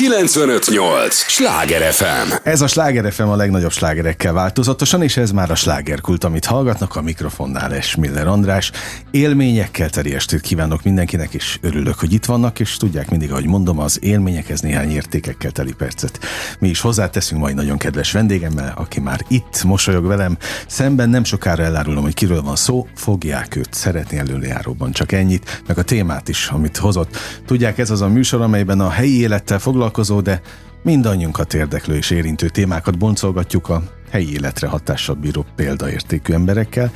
958! Sláger FM! Ez a Sláger FM a legnagyobb slágerekkel változatosan, és ez már a slágerkult, amit hallgatnak a mikrofonnál és Miller András. Élményekkel teli estét kívánok mindenkinek, és örülök, hogy itt vannak, és tudják mindig, ahogy mondom, az élményekhez néhány értékekkel teli percet. Mi is hozzáteszünk majd nagyon kedves vendégemmel, aki már itt mosolyog velem. Szemben nem sokára elárulom, hogy kiről van szó, fogják őt szeretni előjáróban, csak ennyit, meg a témát is, amit hozott. Tudják, ez az a műsor, amelyben a helyi élettel foglalkozó, de mindannyiunkat érdeklő és érintő témákat boncolgatjuk a helyi életre hatással bíró példaértékű emberekkel.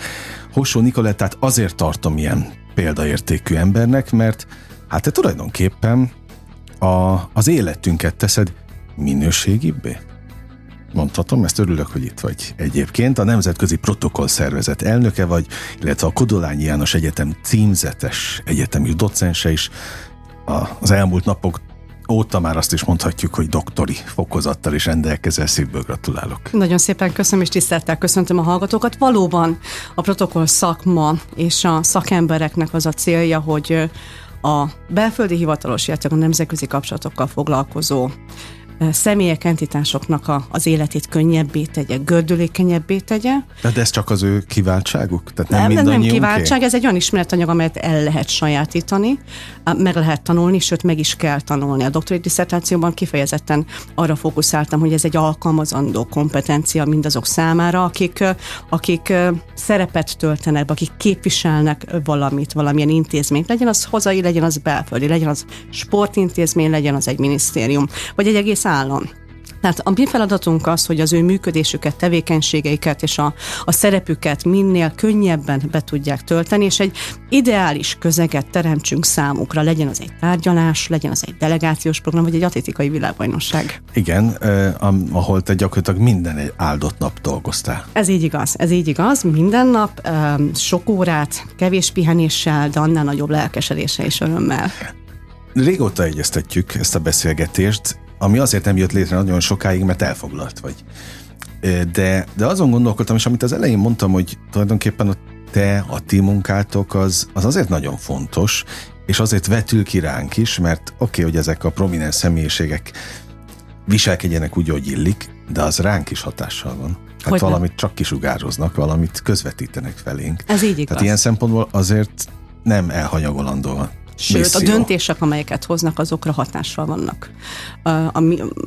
Hossó Nikolettát azért tartom ilyen példaértékű embernek, mert hát te tulajdonképpen a, az életünket teszed minőségibbé. Mondhatom, ezt örülök, hogy itt vagy. Egyébként a Nemzetközi Protokoll Szervezet elnöke vagy, illetve a Kodolányi János Egyetem címzetes egyetemi docense is. Az elmúlt napok óta már azt is mondhatjuk, hogy doktori fokozattal is rendelkezel, szívből gratulálok. Nagyon szépen köszönöm, és tisztelettel köszöntöm a hallgatókat. Valóban a protokoll szakma és a szakembereknek az a célja, hogy a belföldi hivatalos, illetve a nemzetközi kapcsolatokkal foglalkozó személyek, entitásoknak a, az életét könnyebbé tegye, gördülékenyebbé tegye. De ez csak az ő kiváltságuk? Tehát nem, nem, nem kiváltság, ez egy olyan ismeretanyag, amelyet el lehet sajátítani, meg lehet tanulni, sőt meg is kell tanulni. A doktori diszertációban kifejezetten arra fókuszáltam, hogy ez egy alkalmazandó kompetencia mindazok számára, akik, akik szerepet töltenek, akik képviselnek valamit, valamilyen intézményt, legyen az hazai, legyen az belföldi, legyen az sportintézmény, legyen az egy minisztérium, vagy egy egész állam. Tehát a mi feladatunk az, hogy az ő működésüket, tevékenységeiket és a, a szerepüket minél könnyebben be tudják tölteni, és egy ideális közeget teremtsünk számukra, legyen az egy tárgyalás, legyen az egy delegációs program, vagy egy atlétikai világbajnokság. Igen, eh, ahol te gyakorlatilag minden egy áldott nap dolgoztál. Ez így igaz, ez így igaz, minden nap, eh, sok órát, kevés pihenéssel, de annál nagyobb lelkesedése és örömmel. Régóta egyeztetjük ezt a beszélgetést, ami azért nem jött létre nagyon sokáig, mert elfoglalt vagy. De, de azon gondolkodtam, és amit az elején mondtam, hogy tulajdonképpen a te, a ti munkátok az, az azért nagyon fontos, és azért vetül ki ránk is, mert oké, okay, hogy ezek a prominens személyiségek viselkedjenek úgy, hogy illik, de az ránk is hatással van. Hát hogy valamit nem? csak kisugároznak, valamit közvetítenek felénk. Ez így igaz. Tehát ilyen szempontból azért nem elhanyagolandó Sőt, misszió. a döntések, amelyeket hoznak, azokra hatással vannak. A, a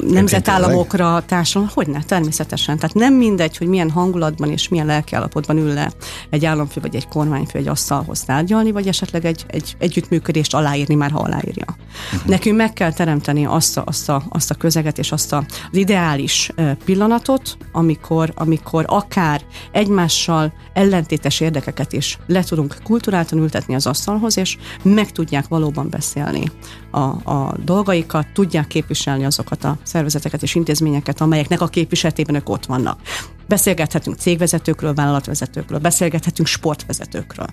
nemzetállamokra társadalom, hogy ne, természetesen. Tehát nem mindegy, hogy milyen hangulatban és milyen lelkiállapotban ül le egy államfő vagy egy kormányfő egy asztalhoz tárgyalni, vagy esetleg egy, egy együttműködést aláírni, már ha aláírja. Uh-huh. Nekünk meg kell teremteni azt a, azt, a, azt a közeget és azt a, az ideális pillanatot, amikor, amikor akár egymással ellentétes érdekeket is le tudunk kulturáltan ültetni az asztalhoz, és meg tudják tudják valóban beszélni a, a dolgaikat, tudják képviselni azokat a szervezeteket és intézményeket, amelyeknek a képviseletében ők ott vannak. Beszélgethetünk cégvezetőkről, vállalatvezetőkről, beszélgethetünk sportvezetőkről,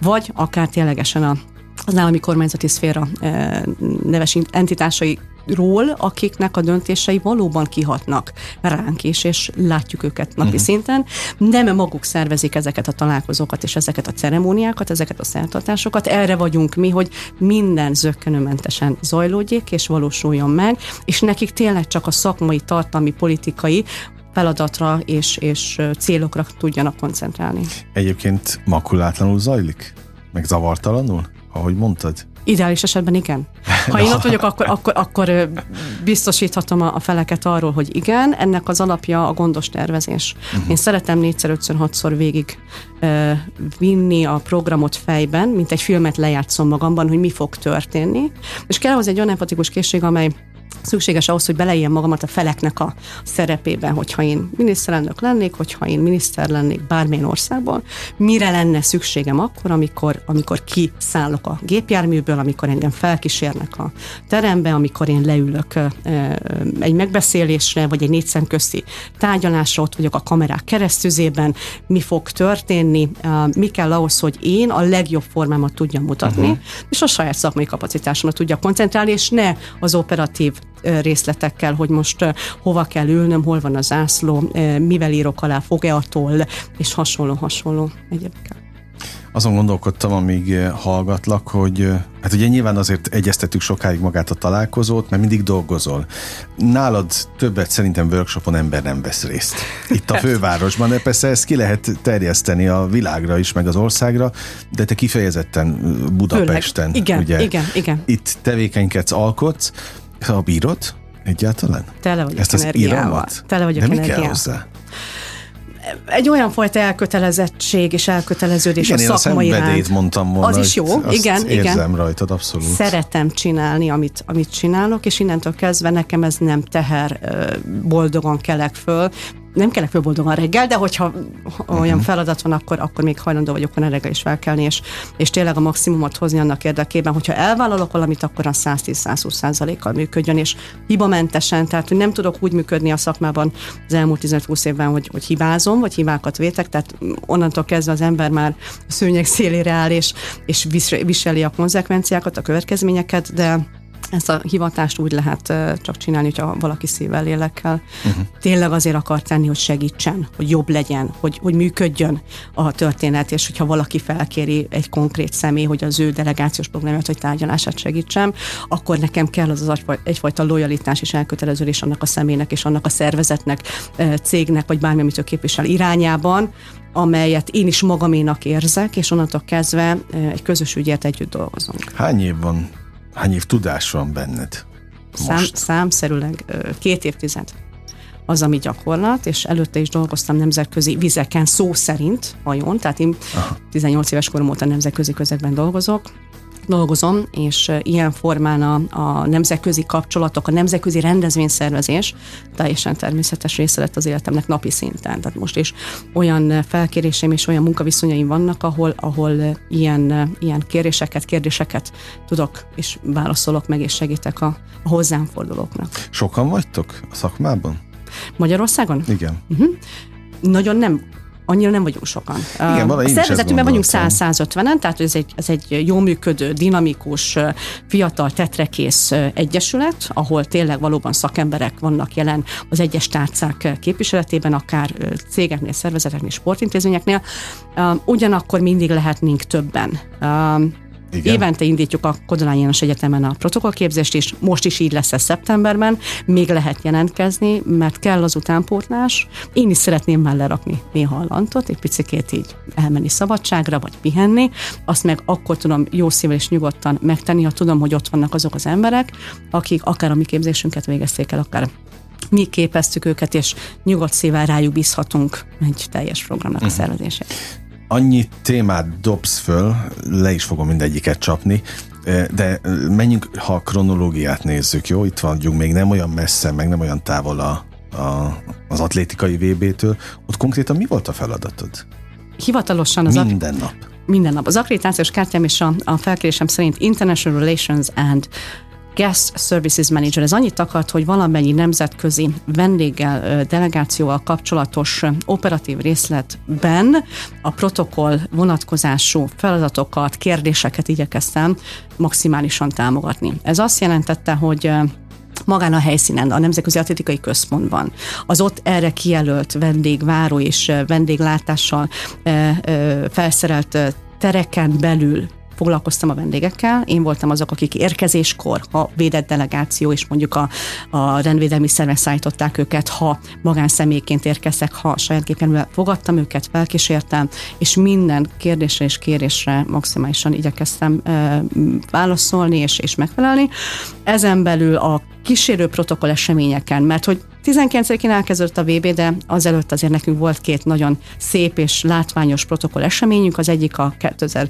vagy akár ténylegesen a az állami kormányzati szféra eh, neves entitásai ról, akiknek a döntései valóban kihatnak ránk is, és látjuk őket napi uh-huh. szinten. Nem maguk szervezik ezeket a találkozókat és ezeket a ceremóniákat, ezeket a szertartásokat. Erre vagyunk mi, hogy minden zöggenőmentesen zajlódjék és valósuljon meg, és nekik tényleg csak a szakmai, tartalmi, politikai feladatra és, és célokra tudjanak koncentrálni. Egyébként makulátlanul zajlik? Meg zavartalanul, ahogy mondtad? Ideális esetben igen. Ha én ott vagyok, akkor, akkor, akkor biztosíthatom a feleket arról, hogy igen, ennek az alapja a gondos tervezés. Uh-huh. Én szeretem négyszer, ötször, hatszor végig uh, vinni a programot fejben, mint egy filmet lejátszom magamban, hogy mi fog történni. És kell hozzá egy olyan empatikus készség, amely szükséges ahhoz, hogy beleéljem magamat a feleknek a szerepében, hogyha én miniszterelnök lennék, hogyha én miniszter lennék bármilyen országban, mire lenne szükségem akkor, amikor, amikor kiszállok a gépjárműből, amikor engem felkísérnek a terembe, amikor én leülök egy megbeszélésre, vagy egy négy szem közti tárgyalásra, ott vagyok a kamerák keresztüzében, mi fog történni, mi kell ahhoz, hogy én a legjobb formámat tudjam mutatni, uh-huh. és a saját szakmai kapacitásomat tudja koncentrálni, és ne az operatív részletekkel, hogy most hova kell ülnöm, hol van az zászló, mivel írok alá, fog-e a toll, és hasonló-hasonló egyébként. Azon gondolkodtam, amíg hallgatlak, hogy hát ugye nyilván azért egyeztettük sokáig magát a találkozót, mert mindig dolgozol. Nálad többet szerintem workshopon ember nem vesz részt. Itt a fővárosban, de persze ezt ki lehet terjeszteni a világra is, meg az országra, de te kifejezetten Budapesten. Főleg. Igen, ugye, igen, igen. Itt tevékenykedsz, alkotsz, a bírod egyáltalán? Tele vagyok Ezt az energiával. iramot? Tele vagyok De mi kell hozzá? Egy olyan fajta elkötelezettség és elköteleződés Igen, én a a szakma iránt. szenvedélyt mondtam volna. Az is jó, azt igen, érzem igen. rajtad, abszolút. Szeretem csinálni, amit, amit csinálok, és innentől kezdve nekem ez nem teher, boldogan kelek föl. Nem kelek föl boldogan reggel, de hogyha olyan Mhm. feladat van, akkor, akkor még hajlandó vagyok olyan reggel is felkelni, és, és tényleg a maximumot hozni annak érdekében, hogyha elvállalok valamit, akkor a 110-120 százalékkal működjön, és hibamentesen, tehát hogy nem tudok úgy működni a szakmában az elmúlt 15-20 évben, hogy, hogy hibázom, vagy hibákat vétek, tehát onnantól kezdve az ember már szőnyeg szélére áll, és, és vis- viseli a konzekvenciákat, a következményeket, de ezt a hivatást úgy lehet csak csinálni, hogyha valaki szívvel, lélekkel uh-huh. tényleg azért akar tenni, hogy segítsen, hogy jobb legyen, hogy, hogy működjön a történet, és hogyha valaki felkéri egy konkrét személy, hogy az ő delegációs programját vagy tárgyalását segítsem, akkor nekem kell az, az egyfajta lojalitás és elköteleződés annak a személynek és annak a szervezetnek, cégnek, vagy bármi, amit ő képvisel irányában, amelyet én is magaménak érzek, és onnantól kezdve egy közös ügyért együtt dolgozunk. Hány év van, hány év tudás van benned? Szám, Most. számszerűleg ö, két évtized az, ami gyakorlat, és előtte is dolgoztam nemzetközi vizeken szó szerint hajón, tehát én Aha. 18 éves korom óta nemzetközi közegben dolgozok, dolgozom, és ilyen formán a, a nemzetközi kapcsolatok, a nemzetközi rendezvényszervezés teljesen természetes része lett az életemnek napi szinten. Tehát most is olyan ö, felkéréseim és olyan munkaviszonyaim vannak, ahol, ahol ilyen, ilyen kéréseket, kérdéseket tudok, és válaszolok meg, és segítek a, a hozzám fordulóknak. Sokan vagytok a szakmában? Magyarországon? Igen. Nagyon nem annyira nem vagyunk sokan. Igen, a szervezetünkben vagyunk gondoltam. 100-150-en, tehát ez egy, ez egy jó működő, dinamikus, fiatal, tetrekész egyesület, ahol tényleg valóban szakemberek vannak jelen az egyes tárcák képviseletében, akár cégeknél, szervezeteknél, sportintézményeknél. Ugyanakkor mindig lehetnénk többen. Igen. Évente indítjuk a Kodolány János Egyetemen a protokollképzést, és most is így lesz ez szeptemberben. Még lehet jelentkezni, mert kell az utánpótlás. Én is szeretném már lerakni néha a lantot, egy picikét így elmenni szabadságra, vagy pihenni. Azt meg akkor tudom jó szívvel és nyugodtan megtenni, ha tudom, hogy ott vannak azok az emberek, akik akár a mi képzésünket végezték el, akár mi képeztük őket, és nyugodt szívvel rájuk bízhatunk egy teljes programnak a szervezését annyi témát dobsz föl, le is fogom mindegyiket csapni, de menjünk, ha a kronológiát nézzük, jó? Itt vagyunk még nem olyan messze, meg nem olyan távol a, a, az atlétikai VB-től. Ott konkrétan mi volt a feladatod? Hivatalosan az Minden nap. Minden nap. Az akkreditációs kártyám és a, a felkérésem szerint International Relations and Guest Services Manager. Ez annyit akart, hogy valamennyi nemzetközi vendéggel, delegációval kapcsolatos operatív részletben a protokoll vonatkozású feladatokat, kérdéseket igyekeztem maximálisan támogatni. Ez azt jelentette, hogy magán a helyszínen, a Nemzetközi Atlétikai Központban, az ott erre kijelölt vendégváró és vendéglátással felszerelt tereken belül foglalkoztam a vendégekkel. Én voltam azok, akik érkezéskor, ha védett delegáció, és mondjuk a, a rendvédelmi szervek szállították őket, ha magánszemélyként érkeztek, ha saját gépjárművel fogadtam őket, felkísértem, és minden kérdésre és kérésre maximálisan igyekeztem e, válaszolni és, és megfelelni. Ezen belül a kísérő protokoll eseményeken, mert hogy 19-én elkezdődött a VB, de azelőtt azért nekünk volt két nagyon szép és látványos protokoll eseményünk. Az egyik a 2000,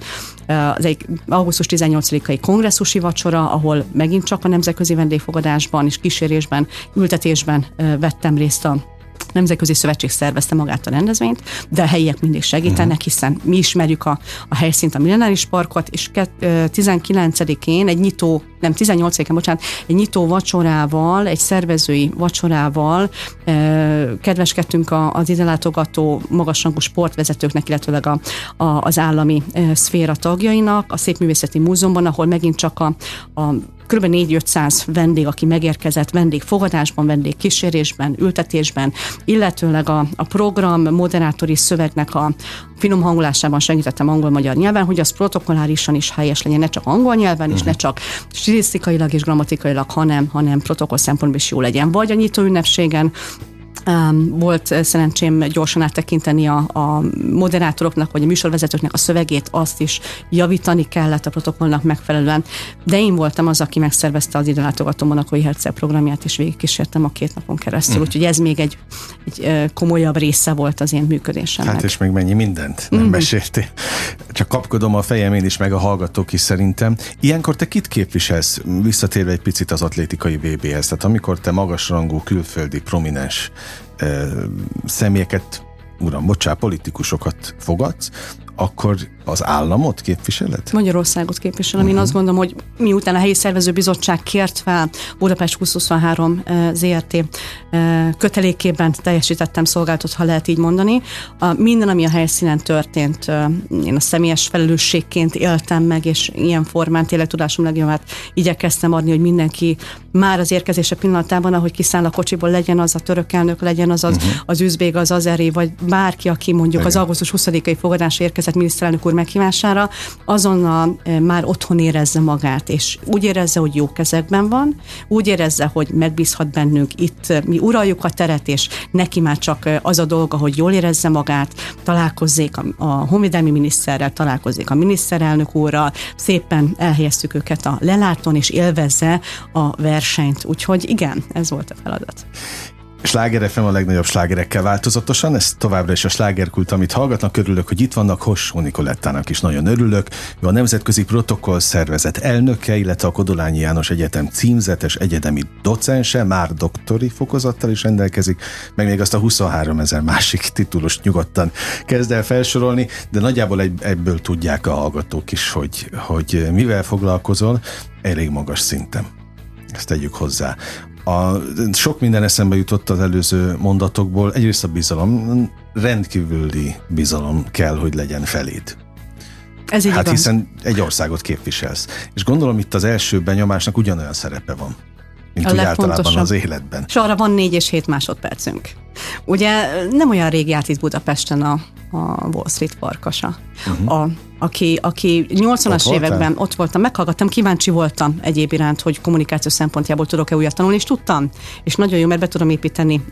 az egy augusztus 18-ai kongresszusi vacsora, ahol megint csak a nemzetközi vendégfogadásban és kísérésben, ültetésben vettem részt a Nemzetközi Szövetség szervezte magát a rendezvényt, de a helyiek mindig segítenek, hiszen mi ismerjük a, a helyszínt, a Millenáris Parkot, és 19-én egy nyitó, nem 18-án, bocsánat, egy nyitó vacsorával, egy szervezői vacsorával kedveskedtünk az ide látogató magasrangú sportvezetőknek, illetőleg a, a, az állami szféra tagjainak, a Szépművészeti Múzeumban, ahol megint csak a, a kb. 4-500 vendég, aki megérkezett vendégfogadásban, vendégkísérésben, ültetésben, illetőleg a, a program moderátori szövegnek a finom hangolásában segítettem angol-magyar nyelven, hogy az protokollárisan is helyes legyen, ne csak angol nyelven, és ne mhm. csak stilisztikailag és grammatikailag, hanem, hanem protokoll szempontból is jó legyen. Vagy a nyitó ünnepségen volt eh, szerencsém gyorsan áttekinteni a, a moderátoroknak, vagy a műsorvezetőknek a szövegét, azt is javítani kellett a protokollnak megfelelően. De én voltam az, aki megszervezte az ide látogató Monakói Herceg programját, és végigkísértem a két napon keresztül. Mm. Úgyhogy ez még egy, egy eh, komolyabb része volt az én működésemnek. Hát és még mennyi mindent nem mm. meséltél. Csak kapkodom a fejem én is, meg a hallgatók is szerintem. Ilyenkor te kit képviselsz? Visszatérve egy picit az atlétikai VB-hez. Tehát amikor te magasrangú, külföldi, prominens személyeket, uram, bocsánat, politikusokat fogadsz, akkor az államot képviseled? Magyarországot képviselem. Uh-huh. Én azt gondolom, hogy miután a helyi szervező bizottság kért fel Budapest 2023 ZRT kötelékében teljesítettem szolgáltat, ha lehet így mondani. A, minden, ami a helyszínen történt, én a személyes felelősségként éltem meg, és ilyen formán tényleg tudásom legjobbát igyekeztem adni, hogy mindenki már az érkezése pillanatában, ahogy kiszáll a kocsiból, legyen az a török elnök, legyen az az, uh-huh. az üzbég, az azeri, vagy bárki, aki mondjuk Igen. az augusztus 20-ai fogadás érkezett miniszterelnök úr meghívására, azonnal már otthon érezze magát, és úgy érezze, hogy jó kezekben van, úgy érezze, hogy megbízhat bennünk itt, mi uraljuk a teret, és neki már csak az a dolga, hogy jól érezze magát, találkozzék a, a honvédelmi miniszterrel, találkozzék a miniszterelnök úrral, szépen elhelyeztük őket a lelátón, és élvezze a versenyt. Úgyhogy igen, ez volt a feladat. Sláger FM a legnagyobb slágerekkel változatosan, ez továbbra is a slágerkult, amit hallgatnak, örülök, hogy itt vannak, Hossó Nikolettának is nagyon örülök. Ő a Nemzetközi Protokoll Szervezet elnöke, illetve a Kodolányi János Egyetem címzetes egyetemi docense, már doktori fokozattal is rendelkezik, meg még azt a 23 ezer másik titulust nyugodtan kezd el felsorolni, de nagyjából egy, ebből tudják a hallgatók is, hogy, hogy mivel foglalkozol, elég magas szinten. Ezt tegyük hozzá. A, sok minden eszembe jutott az előző mondatokból. Egyrészt a bizalom, rendkívüli bizalom kell, hogy legyen feléd. Ez így hát igaz. hiszen egy országot képviselsz. És gondolom itt az első benyomásnak ugyanolyan szerepe van, mint a úgy általában az életben. És arra van négy és hét másodpercünk. Ugye nem olyan rég járt itt Budapesten a, a Wall Street farkasa. Uh-huh. A aki, aki 80-as ott években voltál? ott voltam, meghallgattam, kíváncsi voltam egyéb iránt, hogy kommunikáció szempontjából tudok-e újat tanulni, és tudtam. És nagyon jó, mert be tudom építeni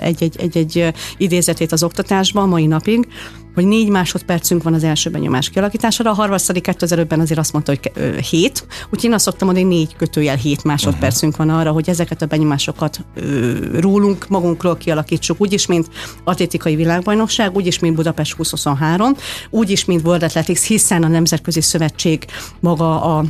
egy-egy idézetét az oktatásba mai napig, hogy négy másodpercünk van az első benyomás kialakítására, a harvadszadik 2005-ben azért azt mondta, hogy hét, úgyhogy én azt szoktam mondani, hogy négy kötőjel hét másodpercünk uh-huh. van arra, hogy ezeket a benyomásokat ö, rólunk, magunkról kialakítsuk, úgyis, mint atlétikai világbajnokság, úgyis, mint Budapest 2023, úgyis, mint World Athletics, hiszen a Nemzetközi Szövetség maga a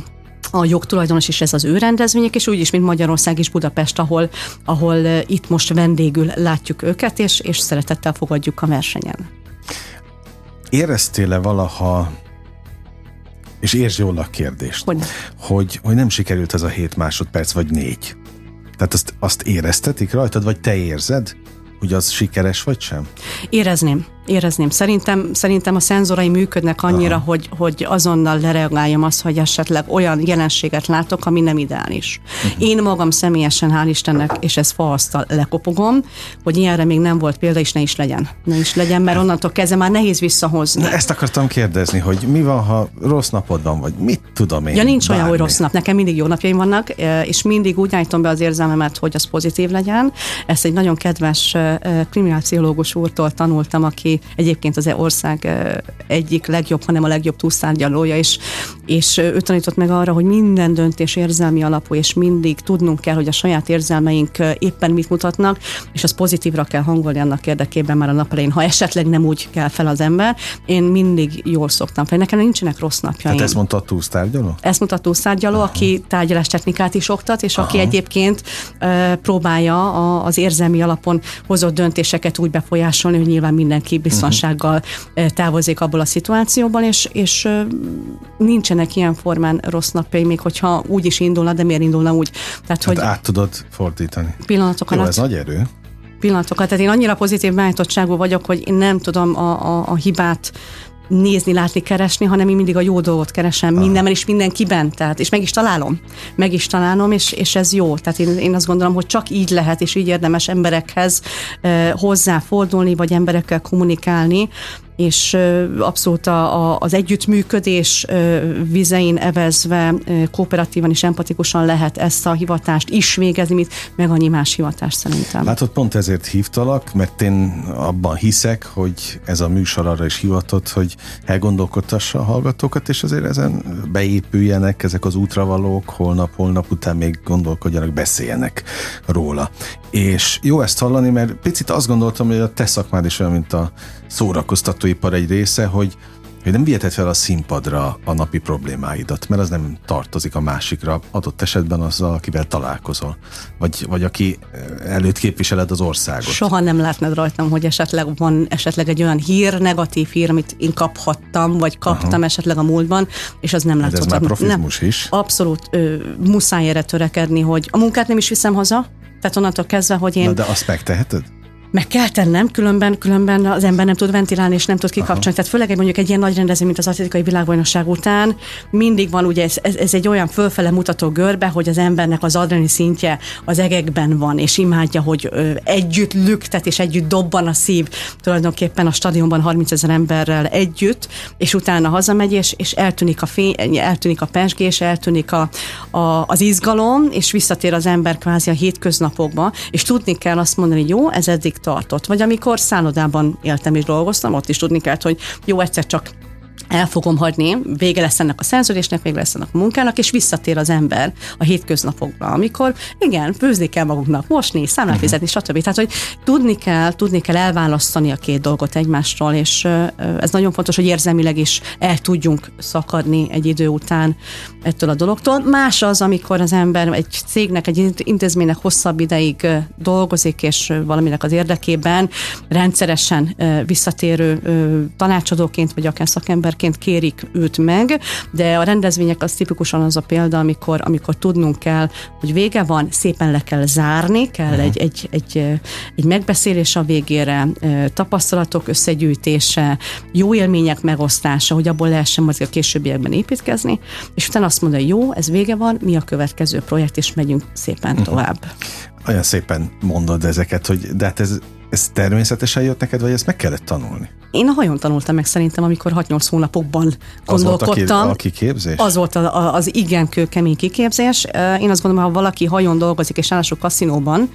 a jogtulajdonos is ez az ő rendezvények, és úgyis, mint Magyarország is Budapest, ahol, ahol itt most vendégül látjuk őket, és, és szeretettel fogadjuk a versenyen. Éreztél-e valaha, és értsd jól a kérdést, hogy? hogy, hogy nem sikerült ez a 7 másodperc, vagy négy? Tehát azt, azt éreztetik rajtad, vagy te érzed, hogy az sikeres, vagy sem? Érezném érezném. Szerintem, szerintem a szenzorai működnek annyira, hogy, hogy azonnal lereagáljam azt, hogy esetleg olyan jelenséget látok, ami nem ideális. Uh-huh. Én magam személyesen, hál' Istennek, és ez faasztal lekopogom, hogy ilyenre még nem volt példa, és ne is legyen. Ne is legyen, mert onnantól kezdve már nehéz visszahozni. De ezt akartam kérdezni, hogy mi van, ha rossz napod van, vagy mit tudom én? Ja, nincs bármi. olyan, hogy rossz nap. Nekem mindig jó napjaim vannak, és mindig úgy állítom be az érzelmemet, hogy az pozitív legyen. Ezt egy nagyon kedves kriminálpszichológus úrtól tanultam, aki egyébként az ország egyik legjobb, hanem a legjobb túlszárgyalója, és, és ő tanított meg arra, hogy minden döntés érzelmi alapú, és mindig tudnunk kell, hogy a saját érzelmeink éppen mit mutatnak, és az pozitívra kell hangolni annak érdekében már a nap elején, ha esetleg nem úgy kell fel az ember. Én mindig jól szoktam fel. Nekem nincsenek rossz napjaim. Tehát ezt mondta a túlszárgyaló? Ezt mondta a túlszárgyaló, Aha. aki tárgyalás technikát is oktat, és Aha. aki egyébként uh, próbálja a, az érzelmi alapon hozott döntéseket úgy befolyásolni, hogy nyilván mindenki biztonsággal távozik abból a szituációból, és, és nincsenek ilyen formán rossz napjai, még hogyha úgy is indulna, de miért indulna úgy? Tehát, hát hogy át tudod fordítani. Pillanatokat. Jó, ez nagy erő pillanatokat. Tehát én annyira pozitív beállítottságú vagyok, hogy én nem tudom a, a, a hibát nézni, látni, keresni, hanem én mindig a jó dolgot keresem Aha. mindenben és mindenkiben, tehát, és meg is találom. Meg is találom, és, és ez jó. Tehát én, én azt gondolom, hogy csak így lehet, és így érdemes emberekhez uh, hozzáfordulni, vagy emberekkel kommunikálni, és abszolút a, az együttműködés vizein evezve kooperatívan és empatikusan lehet ezt a hivatást is végezni, mint meg annyi más hivatást szerintem. Látod, pont ezért hívtalak, mert én abban hiszek, hogy ez a műsor arra is hivatott, hogy elgondolkodtassa a hallgatókat, és azért ezen beépüljenek ezek az útravalók, holnap-holnap után még gondolkodjanak, beszéljenek róla. És jó ezt hallani, mert picit azt gondoltam, hogy a te szakmád is olyan, mint a szórakoztatóipar egy része, hogy, hogy nem viheted fel a színpadra a napi problémáidat, mert az nem tartozik a másikra, adott esetben azzal, akivel találkozol, vagy, vagy aki előtt képviseled az országot. Soha nem látnád rajtam, hogy esetleg van esetleg egy olyan hír, negatív hír, amit én kaphattam, vagy kaptam Aha. esetleg a múltban, és az nem látszott. Ez már profizmus nem, is. Abszolút ö, muszáj erre törekedni, hogy a munkát nem is viszem haza, tehát onnantól kezdve, hogy én... Na de azt megteheted? Meg kell tennem, különben, különben az ember nem tud ventilálni és nem tud kikapcsolni. Aha. Tehát főleg egy mondjuk egy ilyen nagy rendezvény, mint az atlétikai világbajnokság után, mindig van ugye ez, ez, ez, egy olyan fölfele mutató görbe, hogy az embernek az adrenalin szintje az egekben van, és imádja, hogy ö, együtt lüktet és együtt dobban a szív tulajdonképpen a stadionban 30 ezer emberrel együtt, és utána hazamegy, és, és eltűnik a fény, eltűnik a pesgés, eltűnik a, a, az izgalom, és visszatér az ember kvázi a hétköznapokba, és tudni kell azt mondani, hogy jó, ez eddig tartott. Vagy amikor szállodában éltem és dolgoztam, ott is tudni kellett, hogy jó, egyszer csak el fogom hagyni, vége lesz ennek a szerződésnek, vége lesz ennek a munkának, és visszatér az ember a hétköznapokba, amikor igen, főzni kell magunknak, mosni, számlát mhm. fizetni, stb. Tehát, hogy tudni kell, tudni kell elválasztani a két dolgot egymástól, és ez nagyon fontos, hogy érzelmileg is el tudjunk szakadni egy idő után ettől a dologtól. Más az, amikor az ember egy cégnek, egy intézménynek hosszabb ideig dolgozik, és valaminek az érdekében rendszeresen visszatérő tanácsadóként, vagy akár szakemberként kérik őt meg, de a rendezvények az tipikusan az a példa, amikor, amikor tudnunk kell, hogy vége van, szépen le kell zárni, kell uh-huh. egy, egy, egy, egy megbeszélés a végére, tapasztalatok összegyűjtése, jó élmények megosztása, hogy abból lehessen majd a későbbiekben építkezni, és utána azt mondja, jó, ez vége van, mi a következő projekt, és megyünk szépen uh-huh. tovább. Olyan szépen mondod ezeket, hogy de hát ez, ez természetesen jött neked, vagy ezt meg kellett tanulni? Én a hajón tanultam meg szerintem, amikor 6-8 hónapokban gondolkodtam. Az volt a, kiképzés? Az volt a, a, az igen kőkemény kiképzés. Én azt gondolom, ha valaki hajón dolgozik, és ráadásul kaszinóban,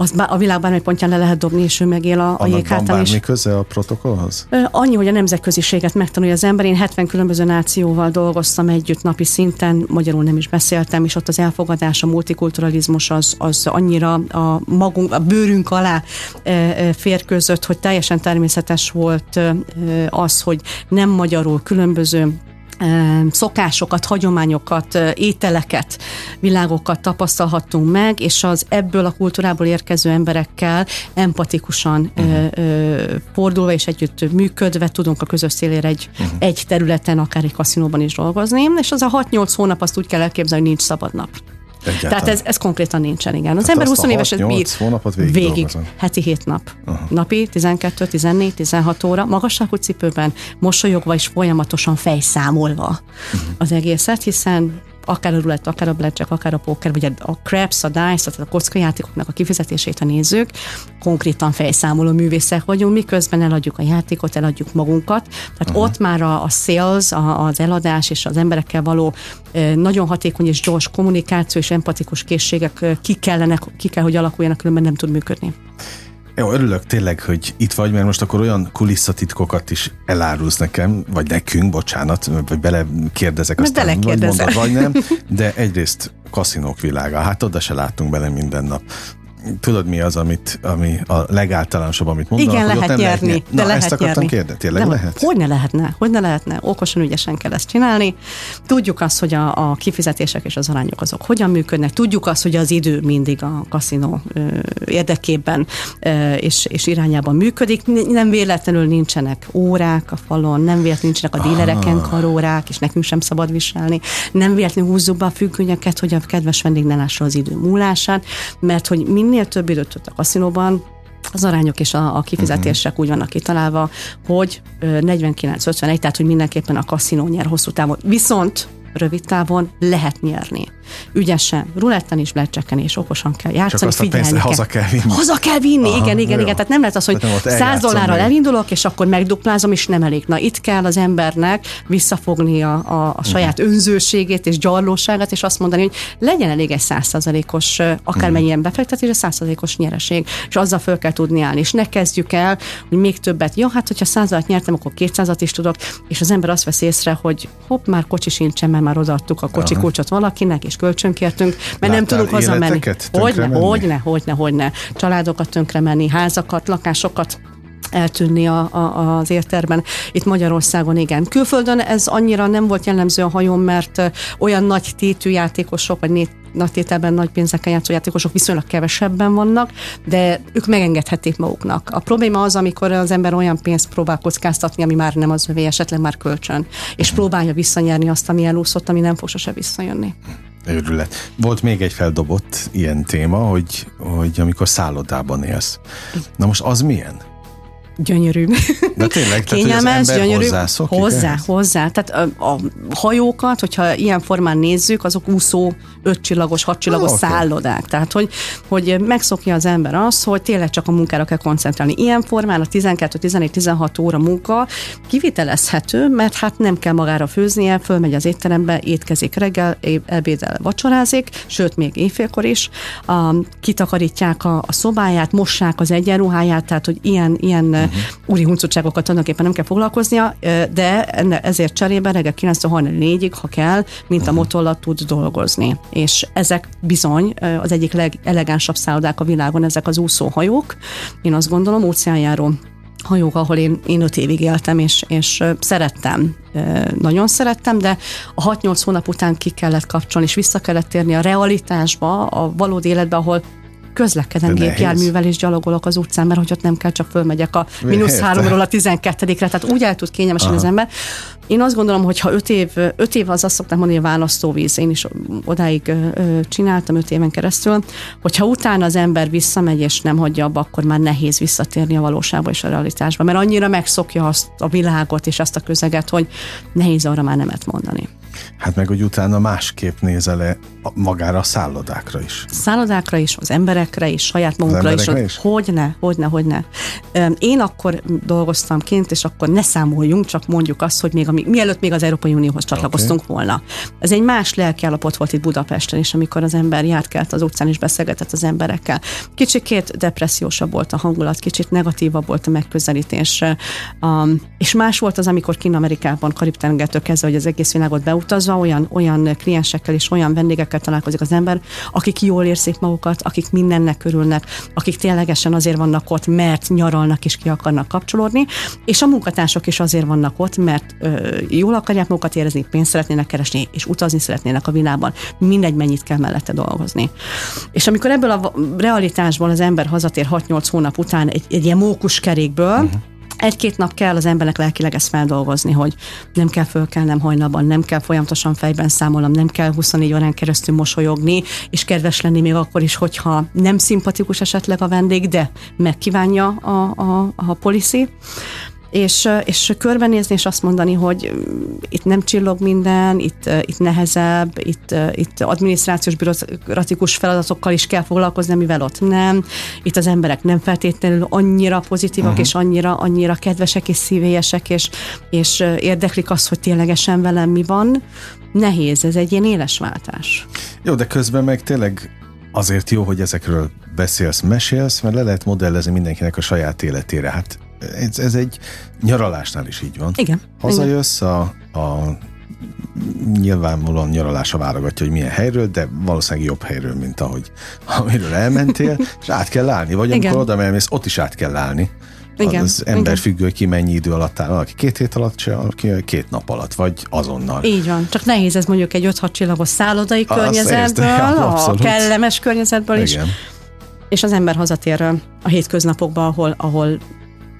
azt a világ bármely pontján le lehet dobni, és ő megél a, a jéghátán. Van bármi köze a protokollhoz? Annyi, hogy a nemzetköziséget megtanulja az ember. Én 70 különböző nációval dolgoztam együtt napi szinten, magyarul nem is beszéltem, és ott az elfogadás, a multikulturalizmus az, az annyira a magunk, a bőrünk alá férkőzött, hogy teljesen természetes volt az, hogy nem magyarul különböző szokásokat, hagyományokat, ételeket, világokat tapasztalhattunk meg, és az ebből a kultúrából érkező emberekkel empatikusan uh-huh. fordulva és együtt működve tudunk a közös célért egy, uh-huh. egy területen, akár egy kaszinóban is dolgozni, és az a 6-8 hónap azt úgy kell elképzelni, hogy nincs szabad nap. Egyáltalán. Tehát ez, ez konkrétan nincsen, igen. Az hát ember 20 éves bír hónapot végig, végig heti 7 nap. Uh-huh. Napi 12, 14, 16 óra, magasságú cipőben, mosolyogva és folyamatosan fejszámolva uh-huh. az egészet, hiszen akár a rulett, akár a blackjack, akár a poker, vagy a craps, a dice, tehát a kockajátékoknak a kifizetését, ha nézzük, konkrétan fejszámoló művészek vagyunk, miközben eladjuk a játékot, eladjuk magunkat. Tehát uh-huh. ott már a, a sales, a, az eladás és az emberekkel való nagyon hatékony és gyors kommunikáció és empatikus készségek ki kellene, ki kell, hogy alakuljanak, különben nem tud működni. Jó, örülök tényleg, hogy itt vagy, mert most akkor olyan kulisszatitkokat is elárulsz nekem, vagy nekünk, bocsánat, vagy bele kérdezek, aztán vagy mondod, vagy nem, de egyrészt kaszinók világa, hát oda se látunk bele minden nap tudod mi az, amit, ami a legáltalánosabb, amit mondanak? Igen, lehet nyerni. Lehet nyerni. De Na, lehet ezt akartam kérdezni, tényleg nem, lehet? Hogy ne lehetne? Hogy ne lehetne? Okosan, ügyesen kell ezt csinálni. Tudjuk azt, hogy a, a kifizetések és az arányok azok hogyan működnek. Tudjuk azt, hogy az idő mindig a kaszinó ö, érdekében ö, és, és irányában működik. Nem véletlenül nincsenek órák a falon, nem véletlenül nincsenek a dílereken karórák, és nekünk sem szabad viselni. Nem véletlenül húzzuk be a függönyeket, hogy a kedves vendég ne lássa az idő múlását, mert hogy mind minél több időt tölt a kaszinóban, az arányok és a, a kifizetések uh-huh. úgy vannak kitalálva, hogy 49-51, tehát hogy mindenképpen a kaszinó nyer hosszú távon. Viszont rövid távon lehet nyerni ügyesen, ruletten is, blackjacken és okosan kell játszani, Csak azt figyelni kell. haza kell vinni. Haza kell vinni, Aha, igen, igen, jó. igen. Tehát nem lehet az, hogy 100 dollárral meg. elindulok, és akkor megduplázom, és nem elég. Na itt kell az embernek visszafogni a, a, a saját uh-huh. önzőségét és gyarlóságát, és azt mondani, hogy legyen elég egy százszázalékos, akármennyien uh-huh. befektetés, a százszázalékos nyereség, és azzal föl kell tudni állni. És ne kezdjük el, hogy még többet. Ja, hát hogyha százat nyertem, akkor kétszázat is tudok, és az ember azt vesz észre, hogy hopp, már kocsi sincsen, mert már odaadtuk a kocsi kulcsot valakinek, és kölcsönkértünk, mert Láttál nem tudunk hazamenni. Hogyne, hogyne, hogyne, hogyne. Családokat tönkre menni, házakat, lakásokat eltűnni a, a, az érterben. Itt Magyarországon igen. Külföldön ez annyira nem volt jellemző a hajón, mert olyan nagy tétű játékosok, vagy nagy tételben nagy pénzekkel játszó játékosok viszonylag kevesebben vannak, de ők megengedhetik maguknak. A probléma az, amikor az ember olyan pénzt próbál kockáztatni, ami már nem az övé, esetleg már kölcsön, és próbálja visszanyerni azt, ami elúszott, ami nem fog sose visszajönni. Őrület. Volt még egy feldobott ilyen téma, hogy, hogy amikor szállodában élsz. Na most az milyen? Gyönyörű. De tényleg, Kényelmes, tehát, gyönyörű. Hozzá, ehhez? hozzá. Tehát a, a hajókat, hogyha ilyen formán nézzük, azok úszó ötcsillagos, hatcsillagos ah, okay. szállodák. Tehát, hogy, hogy megszokja az ember azt, hogy tényleg csak a munkára kell koncentrálni. Ilyen formán a 12-14-16 óra munka kivitelezhető, mert hát nem kell magára főznie, fölmegy az étterembe, étkezik reggel, ebédel, vacsorázik, sőt, még éjfélkor is. A, kitakarítják a, a szobáját, mossák az egyenruháját, tehát, hogy ilyen, ilyen uh-huh. úri huncutságokat tulajdonképpen nem kell foglalkoznia, de ezért cserében reggel 9-4-ig, ha kell, mint a mhm. motorlat tud dolgozni és ezek bizony az egyik legelegánsabb szállodák a világon, ezek az úszóhajók. Én azt gondolom, óceánjáró hajók, ahol én, én öt évig éltem, és, és szerettem, nagyon szerettem, de a 6-8 hónap után ki kellett kapcsolni, és vissza kellett térni a realitásba, a valódi életbe, ahol közlekedem gépjárművel és gyalogolok az utcán, mert hogy ott nem kell, csak fölmegyek a mínusz háromról a 12-re, tehát úgy el tud kényelmesen Aha. az ember. Én azt gondolom, hogy ha öt év, öt év az azt szokták mondani, hogy a választóvíz, én is odáig ö, csináltam öt éven keresztül, hogyha utána az ember visszamegy és nem hagyja abba, akkor már nehéz visszatérni a valóságba és a realitásba, mert annyira megszokja azt a világot és azt a közeget, hogy nehéz arra már nemet mondani. Hát meg, hogy utána másképp nézel magára a szállodákra is. Szállodákra is, az emberekre is, saját magunkra is. is. Hogyne, hogyne, hogyne. Én akkor dolgoztam kint, és akkor ne számoljunk, csak mondjuk azt, hogy még a, mielőtt még az Európai Unióhoz csatlakoztunk okay. volna. Ez egy más lelkiállapot volt itt Budapesten is, amikor az ember járt kelt az utcán és beszélgetett az emberekkel. Kicsikét depressziósabb volt a hangulat, kicsit negatívabb volt a megközelítés. Um, és más volt az, amikor Kín Amerikában, Karib-tengertől kezdve, hogy az egész világot beutazva, olyan, olyan kliensekkel és olyan vendégekkel találkozik az ember, akik jól érzik magukat, akik mindennek örülnek, akik ténylegesen azért vannak ott, mert nyaralnak és ki akarnak kapcsolódni, és a munkatársak is azért vannak ott, mert ö, jól akarják magukat érezni, pénzt szeretnének keresni, és utazni szeretnének a világban. Mindegy, mennyit kell mellette dolgozni. És amikor ebből a realitásból az ember hazatér 6-8 hónap után egy, egy ilyen mókuskerékből, uh-huh egy-két nap kell az embernek lelkileg ezt feldolgozni, hogy nem kell fölkelnem hajnalban, nem kell folyamatosan fejben számolnom, nem kell 24 órán keresztül mosolyogni, és kedves lenni még akkor is, hogyha nem szimpatikus esetleg a vendég, de megkívánja a, a, a policy és, és körbenézni, és azt mondani, hogy itt nem csillog minden, itt, itt nehezebb, itt, itt adminisztrációs bürokratikus feladatokkal is kell foglalkozni, mivel ott nem. Itt az emberek nem feltétlenül annyira pozitívak, uh-huh. és annyira, annyira kedvesek és szívélyesek, és, és érdeklik azt, hogy ténylegesen velem mi van. Nehéz, ez egy ilyen éles váltás. Jó, de közben meg tényleg azért jó, hogy ezekről beszélsz, mesélsz, mert le lehet modellezni mindenkinek a saját életére. Hát ez, ez egy nyaralásnál is így van. Igen. Hazajössz, a, a nyilvánvalóan nyaralása válogatja, hogy milyen helyről, de valószínűleg jobb helyről, mint ahogy amiről elmentél, és át kell állni, vagy amikor oda elmész, ott is át kell állni. Igen, az ember igen. függő, ki mennyi idő alatt áll, aki két hét alatt se, aki két nap alatt, vagy azonnal. Így van. Csak nehéz ez mondjuk egy 5-6 csillagos szállodai Azt környezetből, a kellemes környezetből igen. is. És az ember hazatér a hétköznapokba, ahol, ahol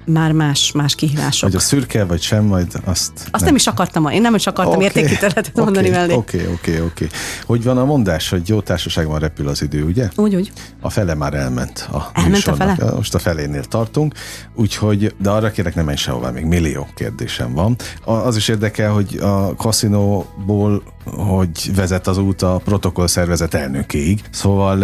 már más, más kihívások. Hogy a szürke, vagy sem, majd azt... Azt nem, nem is akartam, én nem is akartam okay. értékítéletet okay. mondani mellé. Oké, okay, oké, okay, oké. Okay. Hogy van a mondás, hogy jó társaságban repül az idő, ugye? Úgy, úgy. A fele már elment a Elment műsornak. a fele? Most a felénél tartunk, úgyhogy, de arra kérek, nem menj sehová, még millió kérdésem van. Az is érdekel, hogy a kaszinóból hogy vezet az út a protokoll szervezet elnökéig, szóval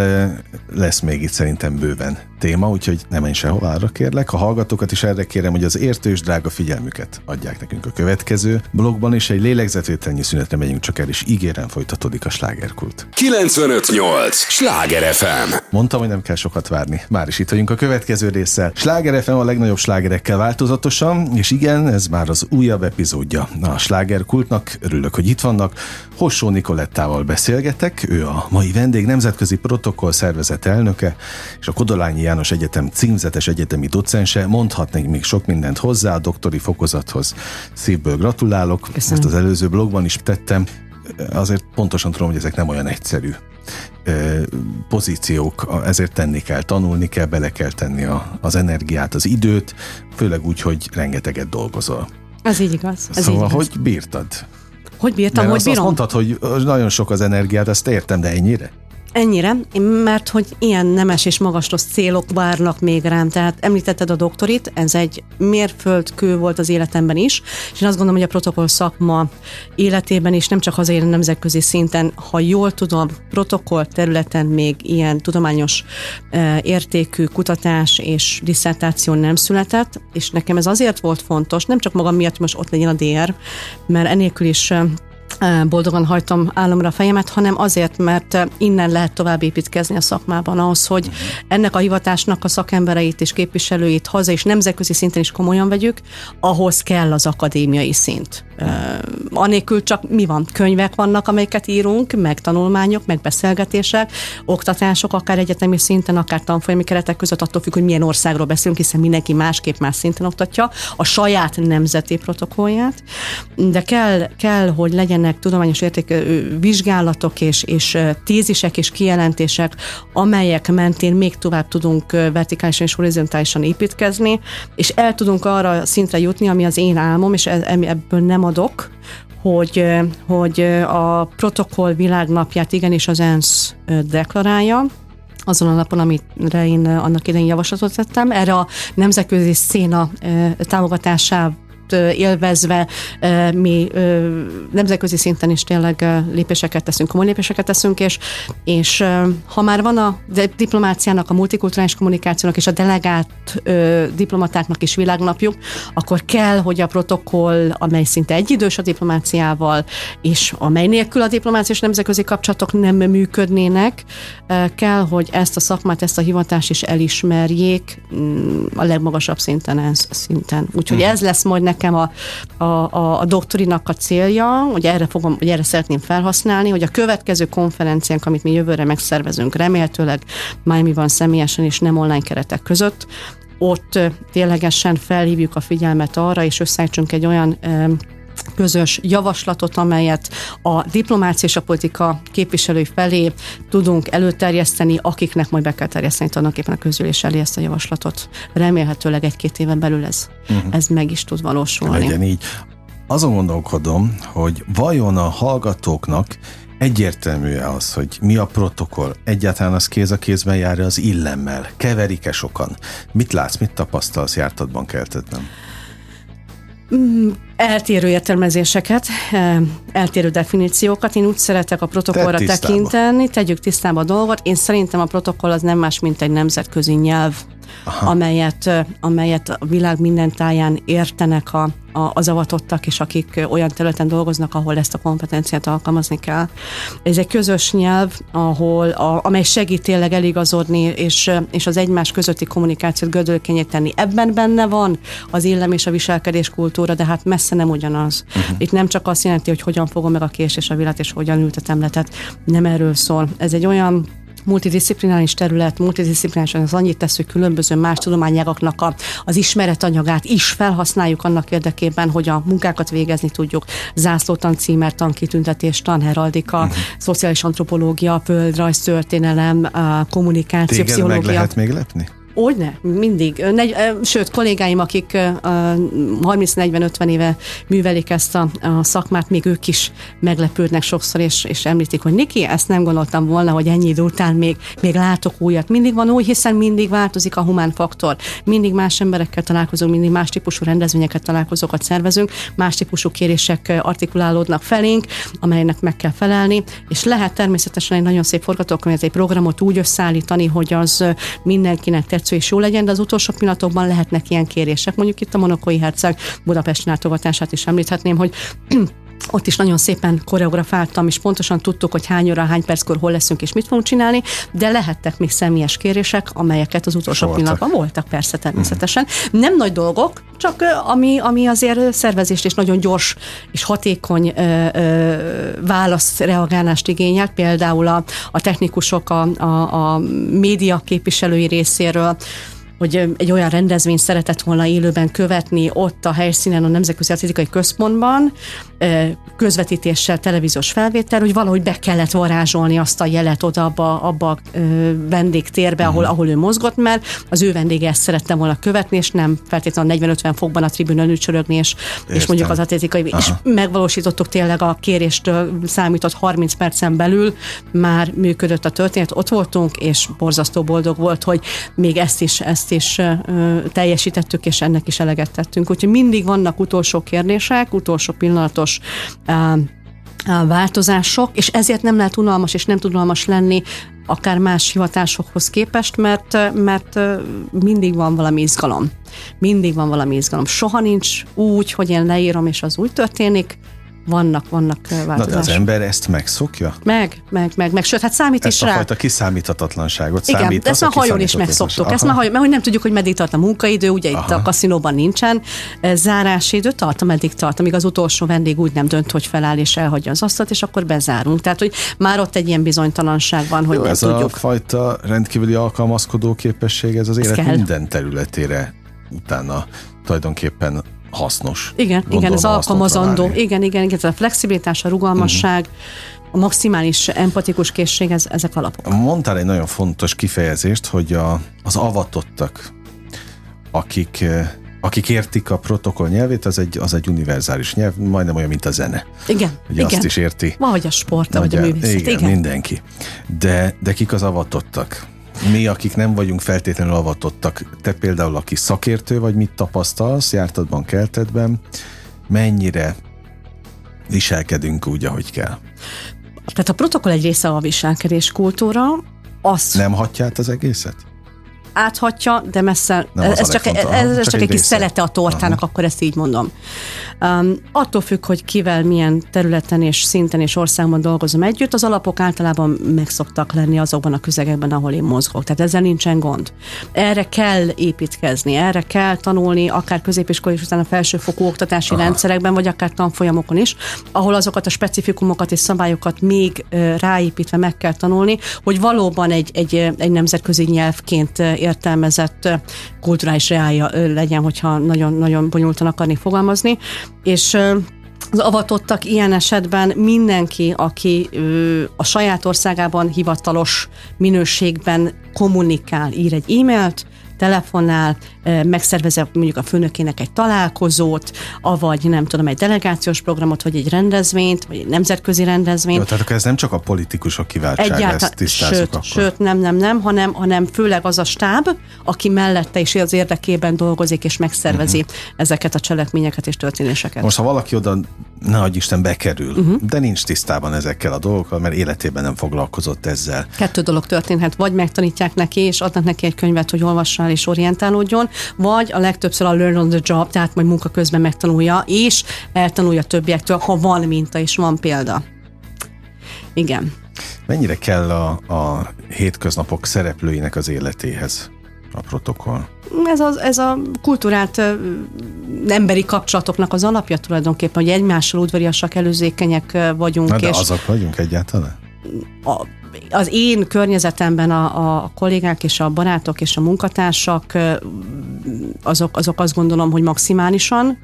lesz még itt szerintem bőven téma, úgyhogy nem menj arra kérlek. A hallgatókat is erre kérem, hogy az értős drága figyelmüket adják nekünk a következő blogban, és egy lélegzetvételnyi szünetre megyünk csak el, és ígérem folytatódik a slágerkult. 958! Sláger FM! Mondtam, hogy nem kell sokat várni. Már is itt vagyunk a következő résszel. Sláger FM a legnagyobb slágerekkel változatosan, és igen, ez már az újabb epizódja a slágerkultnak. Örülök, hogy itt vannak. Hossó Nikolettával beszélgetek, ő a mai vendég, nemzetközi protokoll szervezet elnöke, és a Kodolányi János Egyetem címzetes egyetemi docense, mondhatnék még sok mindent hozzá a doktori fokozathoz. Szívből gratulálok, Köszönöm. ezt az előző blogban is tettem, azért pontosan tudom, hogy ezek nem olyan egyszerű pozíciók, ezért tenni kell, tanulni kell, bele kell tenni a, az energiát, az időt, főleg úgy, hogy rengeteget dolgozol. Ez így igaz. Ez szóval, így igaz. hogy bírtad? Hogy bírtam, Mert hogy azt, bírom? Azt mondtad, hogy nagyon sok az energiát, ezt értem, de ennyire? Ennyire, mert hogy ilyen nemes és magastos célok várnak még rám. Tehát említetted a doktorit, ez egy mérföldkő volt az életemben is, és én azt gondolom, hogy a protokoll szakma életében is nem csak hazai, nemzetközi szinten, ha jól tudom, protokoll területen még ilyen tudományos e, értékű kutatás és disszertáció nem született, és nekem ez azért volt fontos, nem csak magam miatt, hogy most ott legyen a DR, mert enélkül is boldogan hajtom államra a fejemet, hanem azért, mert innen lehet tovább építkezni a szakmában ahhoz, hogy uh-huh. ennek a hivatásnak a szakembereit és képviselőit haza és nemzetközi szinten is komolyan vegyük, ahhoz kell az akadémiai szint. Anélkül csak mi van? Könyvek vannak, amelyeket írunk, meg tanulmányok, meg beszélgetések, oktatások, akár egyetemi szinten, akár tanfolyami keretek között, attól függ, hogy milyen országról beszélünk, hiszen mindenki másképp más szinten oktatja a saját nemzeti protokollját, de kell, kell hogy legyen legyenek tudományos értékű vizsgálatok és, és tézisek és kijelentések, amelyek mentén még tovább tudunk vertikálisan és horizontálisan építkezni, és el tudunk arra szintre jutni, ami az én álmom, és e, ebből nem adok, hogy, hogy a protokoll világnapját igenis az ENSZ deklarálja, azon a napon, amire én annak idején javaslatot tettem. Erre a nemzetközi széna támogatásával élvezve mi nemzetközi szinten is tényleg lépéseket teszünk, komoly lépéseket teszünk, és, és ha már van a diplomáciának, a multikulturális kommunikációnak és a delegált diplomatáknak is világnapjuk, akkor kell, hogy a protokoll, amely szinte egyidős a diplomáciával, és amely nélkül a diplomáciás nemzetközi kapcsolatok nem működnének, kell, hogy ezt a szakmát, ezt a hivatást is elismerjék mm, a legmagasabb szinten, ez szinten. Úgyhogy mhm. ez lesz majd nekem a, a, a, a doktorinak a célja, hogy erre fogom, hogy erre szeretném felhasználni, hogy a következő konferenciánk, amit mi jövőre megszervezünk, remélhetőleg Miami-ban személyesen és nem online keretek között, ott ténylegesen felhívjuk a figyelmet arra, és összeállítsunk egy olyan közös javaslatot, amelyet a diplomácia és a politika képviselői felé tudunk előterjeszteni, akiknek majd be kell terjeszteni tulajdonképpen a közülés elé ezt a javaslatot. Remélhetőleg egy-két éven belül ez, uh-huh. ez meg is tud valósulni. Legyen így. Azon gondolkodom, hogy vajon a hallgatóknak egyértelmű az, hogy mi a protokoll? Egyáltalán az kéz a kézben jár az illemmel? Keverik-e sokan? Mit látsz, mit tapasztalsz jártatban, keltetben? Mm, eltérő értelmezéseket, eh, eltérő definíciókat. Én úgy szeretek a protokollra tekinteni, tegyük tisztába a dolgot. Én szerintem a protokoll az nem más, mint egy nemzetközi nyelv Aha. amelyet, amelyet a világ minden táján értenek a, a, az avatottak, és akik olyan területen dolgoznak, ahol ezt a kompetenciát alkalmazni kell. Ez egy közös nyelv, ahol, a, amely segít tényleg eligazodni, és, és az egymás közötti kommunikációt gördülékenyé tenni. Ebben benne van az illem és a viselkedés kultúra, de hát messze nem ugyanaz. Uh-huh. Itt nem csak azt jelenti, hogy hogyan fogom meg a kés és a vilát, és hogyan ültetem le, tehát nem erről szól. Ez egy olyan multidisziplinális terület, multidisziplinális az annyit tesz, hogy különböző más tudományágaknak a, az ismeretanyagát is felhasználjuk annak érdekében, hogy a munkákat végezni tudjuk. Zászlótan, címer, tankitüntetés, tanheraldika, uh-huh. szociális antropológia, földrajz, történelem, kommunikáció, Téged pszichológia. meg lehet még lepni? Hogyne, mindig. Negy, sőt, kollégáim, akik 30-40-50 éve művelik ezt a, a szakmát, még ők is meglepődnek sokszor, és, és említik, hogy Niki, ezt nem gondoltam volna, hogy ennyi idő után még, még látok újat. Mindig van új, hiszen mindig változik a humán faktor. Mindig más emberekkel találkozunk, mindig más típusú rendezvényeket találkozókat szervezünk, más típusú kérések artikulálódnak felénk, amelynek meg kell felelni, és lehet természetesen egy nagyon szép forgatókönyvet, egy programot úgy összeállítani, hogy az mindenkinek tetsző és jó legyen, de az utolsó pillanatokban lehetnek ilyen kérések. Mondjuk itt a Monokoi Herceg Budapest látogatását is említhetném, hogy ott is nagyon szépen koreografáltam, és pontosan tudtuk, hogy hány óra, hány perckor hol leszünk, és mit fogunk csinálni, de lehettek még személyes kérések, amelyeket az utolsó voltak. pillanatban voltak, persze, természetesen. Mm. Nem nagy dolgok, csak ami, ami azért szervezést és nagyon gyors és hatékony ö, ö, válasz reagálást igényelt, például a, a technikusok a, a, a média képviselői részéről, hogy egy olyan rendezvényt szeretett volna élőben követni ott a helyszínen a Nemzetközi Atlétikai Központban, közvetítéssel, televíziós felvétel, hogy valahogy be kellett varázsolni azt a jelet oda abba, abba a vendégtérbe, ahol, uh-huh. ahol ő mozgott, mert az ő vendége ezt szerette volna követni, és nem feltétlenül 40-50 fokban a tribünön ücsörögni, és, és mondjuk az atlétikai, Aha. és megvalósítottuk tényleg a kéréstől számított 30 percen belül, már működött a történet, ott voltunk, és borzasztó boldog volt, hogy még ezt is, ezt is ö, teljesítettük, és ennek is eleget tettünk. Úgyhogy mindig vannak utolsó kérdések, utolsó pillanatos változások, és ezért nem lehet unalmas és nem tudalmas lenni akár más hivatásokhoz képest, mert, mert mindig van valami izgalom. Mindig van valami izgalom. Soha nincs úgy, hogy én leírom, és az úgy történik, vannak, vannak változások. Na de az ember ezt megszokja? Meg, meg, meg, meg, sőt, hát számít ezt is a rá. fajta kiszámíthatatlanságot Igen, számít de ezt a hajón is megszoktuk. Ezt már hajón, mert hogy nem tudjuk, hogy meddig tart a munkaidő, ugye Aha. itt a kaszinóban nincsen zárási idő, tart, ameddig tart, amíg az utolsó vendég úgy nem dönt, hogy feláll és elhagyja az asztalt, és akkor bezárunk. Tehát, hogy már ott egy ilyen bizonytalanság van, hogy Jó, nem ez tudjuk. a fajta rendkívüli alkalmazkodó képesség, ez az élet minden területére utána tulajdonképpen hasznos. Igen, Gondolom, igen, ez alkalmazandó. Igen, igen, igen, ez a flexibilitás, a rugalmasság, uh-huh. a maximális empatikus készség, ez, ezek alapok. Mondtál egy nagyon fontos kifejezést, hogy a, az avatottak, akik akik értik a protokoll nyelvét, az egy, az egy univerzális nyelv, majdnem olyan, mint a zene. Igen. Ugye igen. azt is érti. Vagy a sport, vagy a művészet. Igen, igen, mindenki. De, de kik az avatottak? Mi, akik nem vagyunk feltétlenül avatottak, te például, aki szakértő vagy, mit tapasztalsz jártatban, keltetben, mennyire viselkedünk úgy, ahogy kell? Tehát a protokoll egy része a viselkedés kultúra, az... Nem hatját az egészet? Áthatja, de messze, Nem ez, csak, ez, ez csak, csak egy kis szelete a tortának, Aha. akkor ezt így mondom. Um, attól függ, hogy kivel milyen területen és szinten és országban dolgozom együtt, az alapok általában meg szoktak lenni azokban a közegekben, ahol én mozgok. Tehát ezzel nincsen gond. Erre kell építkezni, erre kell tanulni, akár középiskolai és utána felsőfokú oktatási Aha. rendszerekben, vagy akár tanfolyamokon is, ahol azokat a specifikumokat és szabályokat még ráépítve meg kell tanulni, hogy valóban egy, egy, egy nemzetközi nyelvként értelmezett kulturális reálja legyen, hogyha nagyon-nagyon bonyolultan akarni fogalmazni. És az avatottak ilyen esetben mindenki, aki a saját országában hivatalos minőségben kommunikál, ír egy e-mailt, telefonál, megszervezze mondjuk a főnökének egy találkozót, avagy nem tudom, egy delegációs programot, vagy egy rendezvényt, vagy egy nemzetközi rendezvényt. Jó, tehát akkor ez nem csak a politikusok kiváltsága, Egyáltalán, ezt tisztázzuk sőt, akkor. Sőt, nem, nem, nem, hanem, hanem főleg az a stáb, aki mellette is az érdekében dolgozik, és megszervezi uh-huh. ezeket a cselekményeket és történéseket. Most, ha valaki oda, ne adj Isten, bekerül, uh-huh. de nincs tisztában ezekkel a dolgokkal, mert életében nem foglalkozott ezzel. Kettő dolog történhet, vagy megtanítják neki, és adnak neki egy könyvet, hogy olvassál és orientálódjon, vagy a legtöbbször a learn on the job, tehát majd munka közben megtanulja, és eltanulja többiektől, ha van minta és van példa. Igen. Mennyire kell a, a hétköznapok szereplőinek az életéhez a protokoll? Ez, az, ez a kultúrált emberi kapcsolatoknak az alapja tulajdonképpen, hogy egymással udvariasak, előzékenyek vagyunk. Na de és azok vagyunk egyáltalán? A, az én környezetemben a, a kollégák és a barátok és a munkatársak azok, azok azt gondolom, hogy maximálisan.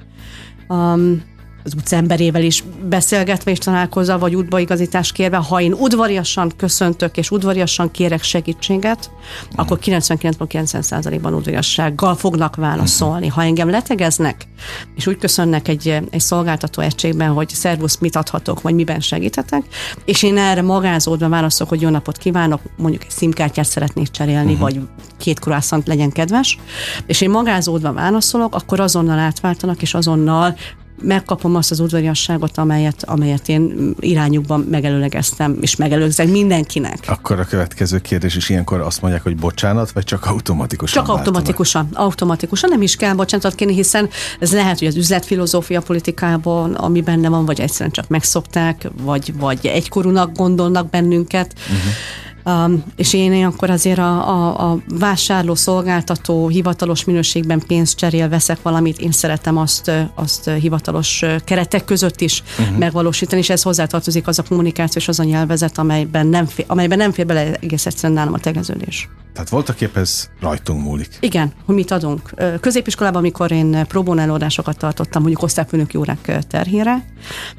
Um, az utcemberével is beszélgetve és találkozva, vagy útbaigazítás kérve, ha én udvariasan köszöntök és udvariasan kérek segítséget, uh-huh. akkor 99-90%-ban udvariassággal fognak válaszolni. Uh-huh. Ha engem letegeznek, és úgy köszönnek egy, egy szolgáltató egységben, hogy szervusz, mit adhatok, vagy miben segíthetek, és én erre magázódva válaszolok, hogy jó napot kívánok, mondjuk egy szimkártyát szeretnék cserélni, uh-huh. vagy két kruászant legyen kedves, és én magázódva válaszolok, akkor azonnal átváltanak, és azonnal megkapom azt az udvariasságot, amelyet, amelyet én irányukban megelőlegeztem, és megelőlegzek mindenkinek. Akkor a következő kérdés is ilyenkor azt mondják, hogy bocsánat, vagy csak automatikusan? Csak automatikusan. Automatikusan nem is kell bocsánatot kérni, hiszen ez lehet, hogy az üzletfilozófia politikában, ami benne van, vagy egyszerűen csak megszokták, vagy, vagy egykorúnak gondolnak bennünket. Uh-huh Um, és én akkor azért a, a, a vásárló, szolgáltató hivatalos minőségben pénzt cserél, veszek valamit, én szeretem azt, azt hivatalos keretek között is uh-huh. megvalósítani, és ez hozzátartozik az a kommunikáció és az a nyelvezet, amelyben nem fér, amelyben nem fér bele egész egyszerűen nálam a tegeződés. Tehát voltak épp ez rajtunk múlik. Igen, hogy mit adunk. Középiskolában, amikor én próbón előadásokat tartottam, mondjuk osztályfőnöki órák terhére,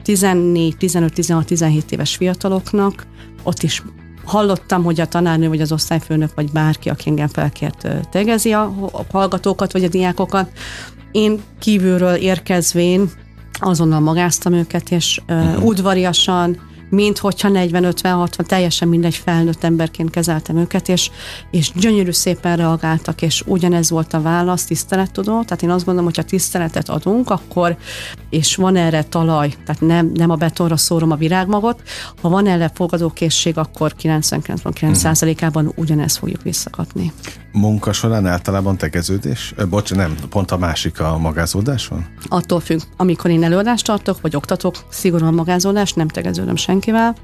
14, 15, 16, 17 éves fiataloknak, ott is hallottam, hogy a tanárnő, vagy az osztályfőnök, vagy bárki, aki engem felkért, tegezi a hallgatókat, vagy a diákokat. Én kívülről érkezvén azonnal magáztam őket, és uh, udvariasan, mint hogyha 40-50-60, teljesen mindegy felnőtt emberként kezeltem őket, és, és gyönyörű szépen reagáltak, és ugyanez volt a válasz, tisztelettudó, tehát én azt gondolom, hogy ha tiszteletet adunk, akkor, és van erre talaj, tehát nem, nem a betonra szórom a virágmagot, ha van erre fogadókészség, akkor 99-9%-ában ugyanezt fogjuk visszakapni. Munka során általában tegeződés? Bocs, nem, pont a másik a magázódás van? Attól függ, amikor én előadást tartok, vagy oktatok, szigorúan magázódás, nem tegeződöm senkivel.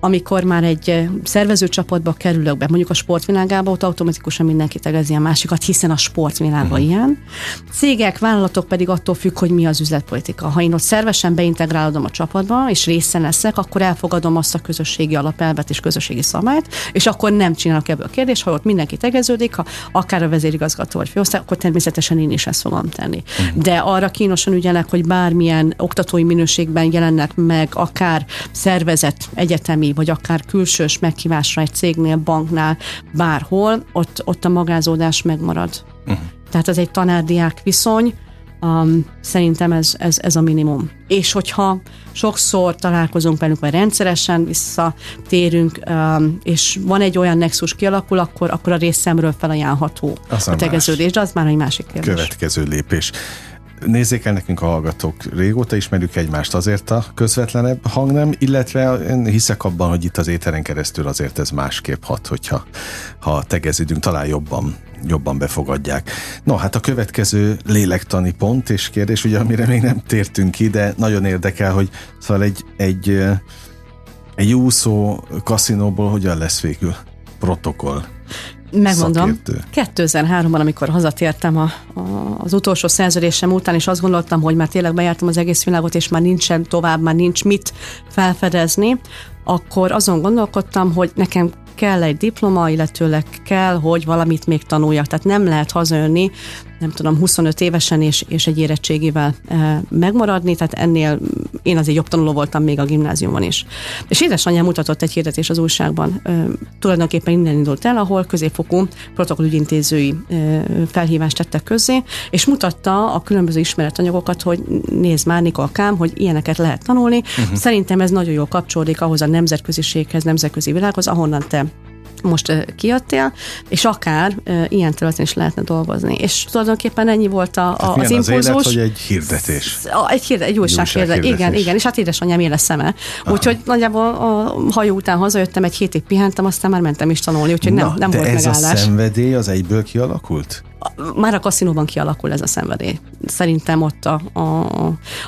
Amikor már egy szervezőcsapatba kerülök be, mondjuk a sportvilágába, ott automatikusan mindenki tegezi a másikat, hiszen a sportvilága uh-huh. ilyen. Cégek, vállalatok pedig attól függ, hogy mi az üzletpolitika. Ha én ott szervesen beintegrálodom a csapatba, és része leszek, akkor elfogadom azt a közösségi alapelvet és közösségi szabályt, és akkor nem csinálok ebből a kérdést, ha ott mindenki tegeződik, ha akár a vezérigazgató vagy főosztály, akkor természetesen én is ezt fogom tenni. Uh-huh. De arra kínosan ügyelek, hogy bármilyen oktatói minőségben jelennek meg, akár szervezet, egyetemi, vagy akár külsős meghívásra egy cégnél, banknál, bárhol, ott, ott a magázódás megmarad. Uh-huh. Tehát ez egy tanárdiák viszony, Um, szerintem ez, ez, ez a minimum. És hogyha sokszor találkozunk velük, vagy rendszeresen visszatérünk, um, és van egy olyan nexus kialakul, akkor, akkor a részemről felajánlható az a tegeződés, de az már egy másik kérdés. Következő lépés. Nézzék el nekünk a hallgatók, régóta ismerjük egymást, azért a közvetlenebb hangnem, illetve én hiszek abban, hogy itt az éteren keresztül azért ez másképp hat, hogyha ha tegeződünk, talán jobban jobban befogadják. No, hát a következő lélektani pont és kérdés, ugye amire még nem tértünk ki, de nagyon érdekel, hogy szóval egy, egy, egy úszó kaszinóból hogyan lesz végül protokoll? Megmondom, szakértő. 2003-ban, amikor hazatértem a, a, az utolsó szerződésem után, és azt gondoltam, hogy már tényleg bejártam az egész világot, és már nincsen tovább, már nincs mit felfedezni, akkor azon gondolkodtam, hogy nekem kell egy diploma, illetőleg kell, hogy valamit még tanuljak. Tehát nem lehet hazajönni, nem tudom, 25 évesen és, és egy érettségivel e, megmaradni, tehát ennél én azért jobb tanuló voltam még a gimnáziumban is. És édesanyám mutatott egy hirdetés az újságban, e, tulajdonképpen innen indult el, ahol középfokú protokollügyintézői e, felhívást tettek közzé, és mutatta a különböző ismeretanyagokat, hogy nézd már, Nikolkám, hogy ilyeneket lehet tanulni. Uh-huh. Szerintem ez nagyon jól kapcsolódik ahhoz a nemzetköziséghez, nemzetközi világhoz, ahonnan te most kijöttél, és akár ilyen területen is lehetne dolgozni. És tulajdonképpen ennyi volt a, a, az impulzus. Az élet, hogy egy hirdetés. A, egy, hirdet, egy újsághirdetés. Igen, igen, és hát édesanyám éles szeme. Úgyhogy nagyjából a hajó után hazajöttem, egy hétig pihentem, aztán már mentem is tanulni, úgyhogy Na, nem, nem de volt ez megállás. a szenvedély az egyből kialakult? Már a kaszinóban kialakul ez a szenvedély. Szerintem ott a, a,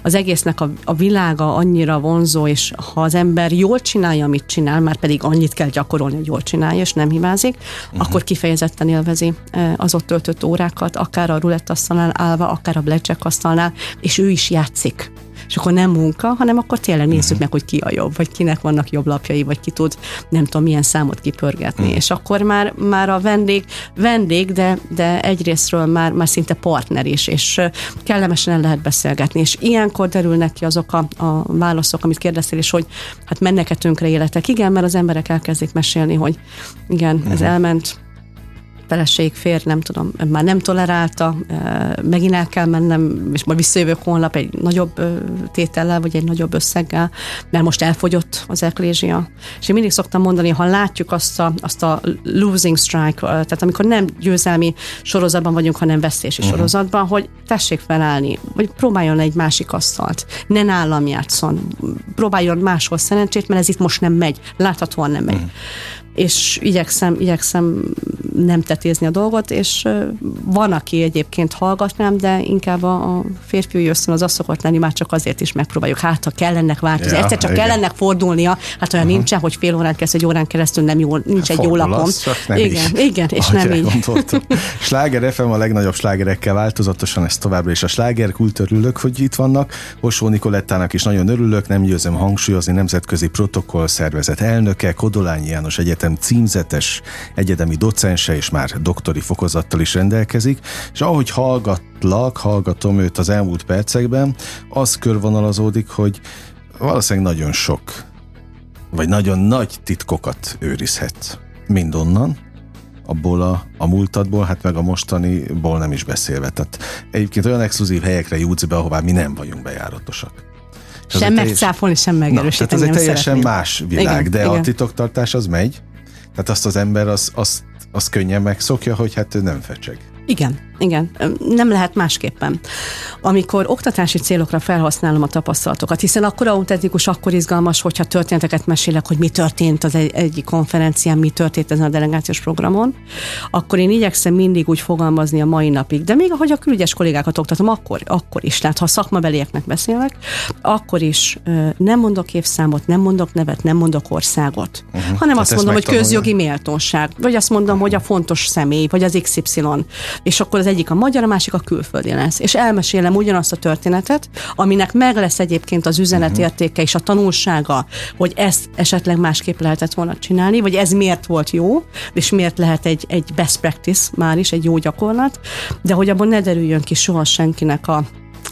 az egésznek a, a világa annyira vonzó, és ha az ember jól csinálja, amit csinál, már pedig annyit kell gyakorolni, hogy jól csinálja, és nem hibázik, uh-huh. akkor kifejezetten élvezi az ott töltött órákat, akár a rulettasztalnál állva, akár a blackjack asztalnál, és ő is játszik És akkor nem munka, hanem akkor tényleg nézzük uh-huh. meg, hogy ki a jobb, vagy kinek vannak jobb lapjai, vagy ki tud nem tudom milyen számot kipörgetni. Uh-huh. És akkor már, már a vendég, vendég, de, de egyrésztről már, már szinte partner is, és kellemesen el lehet beszélgetni. És ilyenkor derülnek ki azok a, a válaszok, amit kérdeztél, és hogy hát mennek-e tönkre életek. Igen, mert az emberek elkezdik mesélni, hogy igen, ez uh-huh. elment, feleség, fér, nem tudom, már nem tolerálta, megint el kell mennem, és majd visszajövök holnap egy nagyobb tétellel, vagy egy nagyobb összeggel, mert most elfogyott az eklézsia. És én mindig szoktam mondani, ha látjuk azt a, azt a losing strike, tehát amikor nem győzelmi sorozatban vagyunk, hanem vesztési uh-huh. sorozatban, hogy tessék felállni, vagy próbáljon egy másik asztalt, ne nálam játszon, próbáljon máshol szerencsét, mert ez itt most nem megy, láthatóan nem megy. Uh-huh és igyekszem, igyekszem nem tetézni a dolgot, és van, aki egyébként hallgatnám, de inkább a, a férfi ösztön az az szokott lenni, már csak azért is megpróbáljuk. Hát, ha kell ennek változni, ja, egyszer csak igen. kell ennek fordulnia, hát olyan uh-huh. nincsen, hogy fél órán kezd, egy órán keresztül nem jó, nincs egy jó lapom. igen, is. igen, és nem így. Sláger FM a legnagyobb slágerekkel változatosan, ez továbbra is a sláger kult, örülök, hogy itt vannak. Osó Nikolettának is nagyon örülök, nem győzöm hangsúlyozni, nemzetközi protokoll szervezet elnöke, Kodolányi János Egyetem Egyetem címzetes egyetemi docense, és már doktori fokozattal is rendelkezik, és ahogy hallgatlak, hallgatom őt az elmúlt percekben, az körvonalazódik, hogy valószínűleg nagyon sok, vagy nagyon nagy titkokat őrizhet mindonnan, abból a, a múltadból, hát meg a mostaniból nem is beszélve. Tehát egyébként olyan exkluzív helyekre jutsz be, ahová mi nem vagyunk bejáratosak. Sem megcáfolni, sem megerősíteni. Na, tehát ez egy teljesen szeretném. más világ, igen, de igen. a titoktartás az megy. Tehát azt az ember az, azt, azt könnyen megszokja, hogy hát ő nem fecseg. Igen, igen, nem lehet másképpen. Amikor oktatási célokra felhasználom a tapasztalatokat, hiszen akkor autentikus, akkor izgalmas, hogyha történeteket mesélek, hogy mi történt az egy, egyik konferencián, mi történt ezen a delegációs programon, akkor én igyekszem mindig úgy fogalmazni a mai napig, de még ahogy a külügyes kollégákat oktatom, akkor, akkor is. Tehát ha szakmabelieknek beszélek, akkor is nem mondok évszámot, nem mondok nevet, nem mondok országot, uh-huh. hanem Tehát azt mondom, hogy közjogi méltóság, vagy azt mondom, uh-huh. hogy a fontos személy, vagy az XY, és akkor az egyik a magyar, a másik a külföldi lesz. És elmesélem ugyanazt a történetet, aminek meg lesz egyébként az üzenetértéke és a tanulsága, hogy ezt esetleg másképp lehetett volna csinálni, vagy ez miért volt jó, és miért lehet egy, egy best practice már is, egy jó gyakorlat, de hogy abban ne derüljön ki soha senkinek a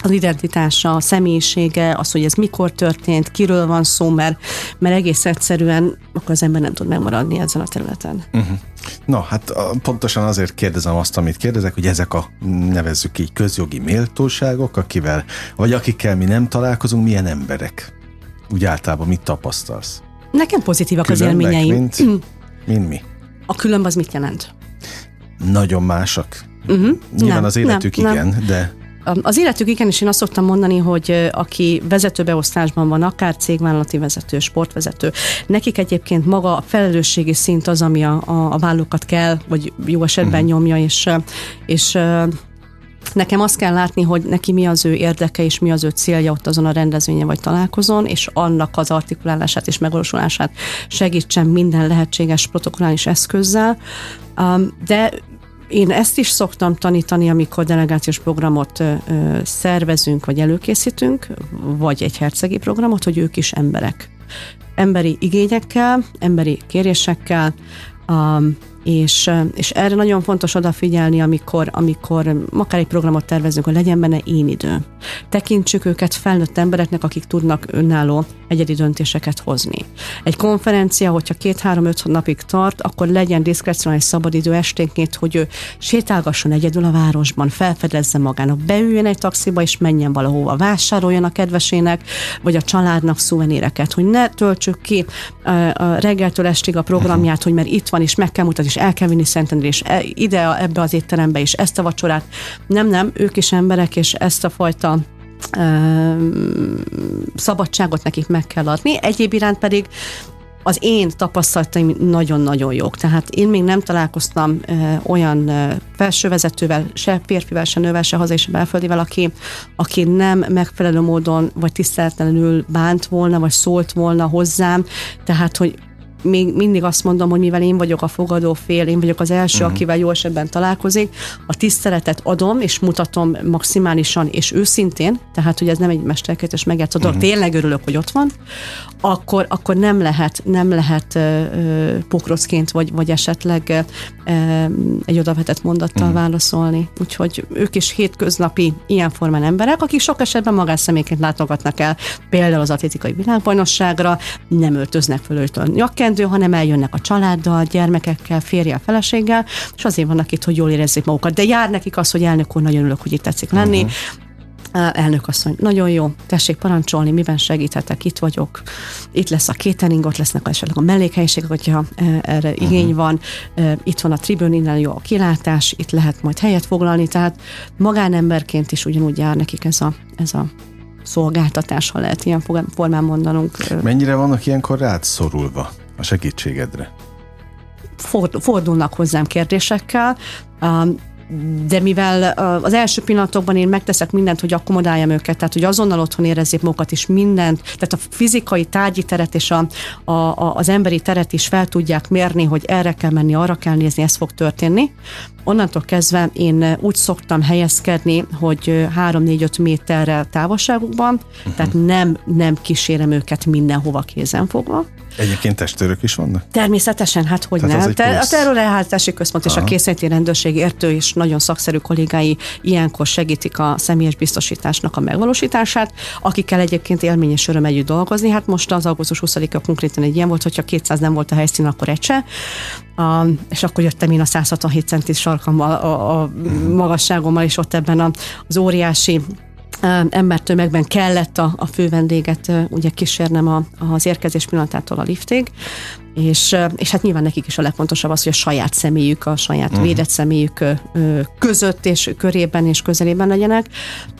az identitása, a személyisége, az, hogy ez mikor történt, kiről van szó, mert, mert egész egyszerűen akkor az ember nem tud megmaradni ezen a területen. Uh-huh. Na, hát pontosan azért kérdezem azt, amit kérdezek, hogy ezek a nevezzük így közjogi méltóságok, akivel, vagy akikkel mi nem találkozunk, milyen emberek? Úgy általában mit tapasztalsz? Nekem pozitívak Különbek, az élményeim. Mint, mm. mint mi? A különb az mit jelent? Nagyon másak. Uh-huh. Nyilván nem, az életük nem, igen, nem. de... Az életük igen, és én azt szoktam mondani, hogy aki vezetőbeosztásban van, akár cégvállalati vezető, sportvezető, nekik egyébként maga a felelősségi szint az, ami a, a, a vállukat kell, vagy jó esetben uh-huh. nyomja, és, és Nekem azt kell látni, hogy neki mi az ő érdeke és mi az ő célja ott azon a rendezvényen vagy találkozón, és annak az artikulálását és megvalósulását segítsen minden lehetséges protokollális eszközzel. De én ezt is szoktam tanítani, amikor delegációs programot szervezünk, vagy előkészítünk, vagy egy hercegi programot, hogy ők is emberek. Emberi igényekkel, emberi kérésekkel, um, és, és erre nagyon fontos odafigyelni, amikor, amikor akár egy programot tervezünk, hogy legyen benne én idő. Tekintsük őket felnőtt embereknek, akik tudnak önálló egyedi döntéseket hozni. Egy konferencia, hogyha két-három-öt napig tart, akkor legyen diszkrecionális szabadidő esténként, hogy ő sétálgasson egyedül a városban, felfedezze magának, beüljön egy taxiba és menjen valahova, vásároljon a kedvesének, vagy a családnak szuveníreket, hogy ne töltsük ki a reggeltől estig a programját, hogy mert itt van, és meg kell mutatni, és el kell vinni Szentendre, és e, ide, ebbe az étterembe, és ezt a vacsorát. Nem, nem, ők is emberek, és ezt a fajta szabadságot nekik meg kell adni. Egyéb iránt pedig az én tapasztalataim nagyon-nagyon jók. Tehát én még nem találkoztam ö, olyan ö, felsővezetővel, se férfivel, se nővel, se hazai, se belföldivel, aki, aki nem megfelelő módon, vagy tiszteletlenül bánt volna, vagy szólt volna hozzám. Tehát, hogy még mindig azt mondom, hogy mivel én vagyok a fogadó fél, én vagyok az első, uh-huh. akivel jó esetben találkozik, a tiszteletet adom, és mutatom maximálisan és őszintén, tehát hogy ez nem egy mesterkétes megjátszott dolog, uh-huh. tényleg örülök, hogy ott van, akkor, akkor nem lehet, nem lehet uh, pokrocként, vagy, vagy esetleg uh, egy odavetett mondattal uh-huh. válaszolni. Úgyhogy ők is hétköznapi ilyen formán emberek, akik sok esetben magánszemélyként látogatnak el például az atlétikai világbajnokságra, nem öltöznek föl a nyakkendő, hanem eljönnek a családdal, gyermekekkel, férjel, feleséggel, és azért vannak itt, hogy jól érezzék magukat. De jár nekik az, hogy elnök úr, nagyon örülök, hogy itt tetszik lenni. Uh-huh. Elnök asszony, nagyon jó, tessék parancsolni, miben segíthetek, itt vagyok. Itt lesz a catering, ott lesznek esetleg a mellékhelyiségek, hogyha erre uh-huh. igény van. Itt van a tribün, innen jó a kilátás, itt lehet majd helyet foglalni, tehát magánemberként is ugyanúgy jár nekik ez a, ez a szolgáltatás, ha lehet ilyen formán mondanunk. Mennyire vannak ilyenkor rád szorulva a segítségedre? Fordulnak hozzám kérdésekkel de mivel az első pillanatokban én megteszek mindent, hogy akkomodáljam őket, tehát hogy azonnal otthon érezzék magukat, és mindent, tehát a fizikai tárgyi teret és a, a, a, az emberi teret is fel tudják mérni, hogy erre kell menni, arra kell nézni, ez fog történni. Onnantól kezdve én úgy szoktam helyezkedni, hogy 3-4-5 méterrel távolságukban, uh-huh. tehát nem, nem kísérem őket mindenhova kézen fogva. Egyébként testőrök is vannak? Természetesen, hát hogy Tehát nem. Te, a terrorelhátási központ Aha. és a készíti rendőrség értő és nagyon szakszerű kollégái ilyenkor segítik a személyes biztosításnak a megvalósítását, akikkel egyébként élmény és öröm együtt dolgozni. Hát most az augusztus 20-a konkrétan egy ilyen volt, hogyha 200 nem volt a helyszín, akkor egy se. A, és akkor jöttem én a 167 centis sarkammal, a, a magasságommal, és ott ebben az óriási embertömegben kellett a, a fő vendéget ugye kísérnem a, az érkezés pillanatától a liftig, és, és hát nyilván nekik is a legfontosabb az, hogy a saját személyük, a saját uh-huh. védett személyük között és körében és közelében legyenek,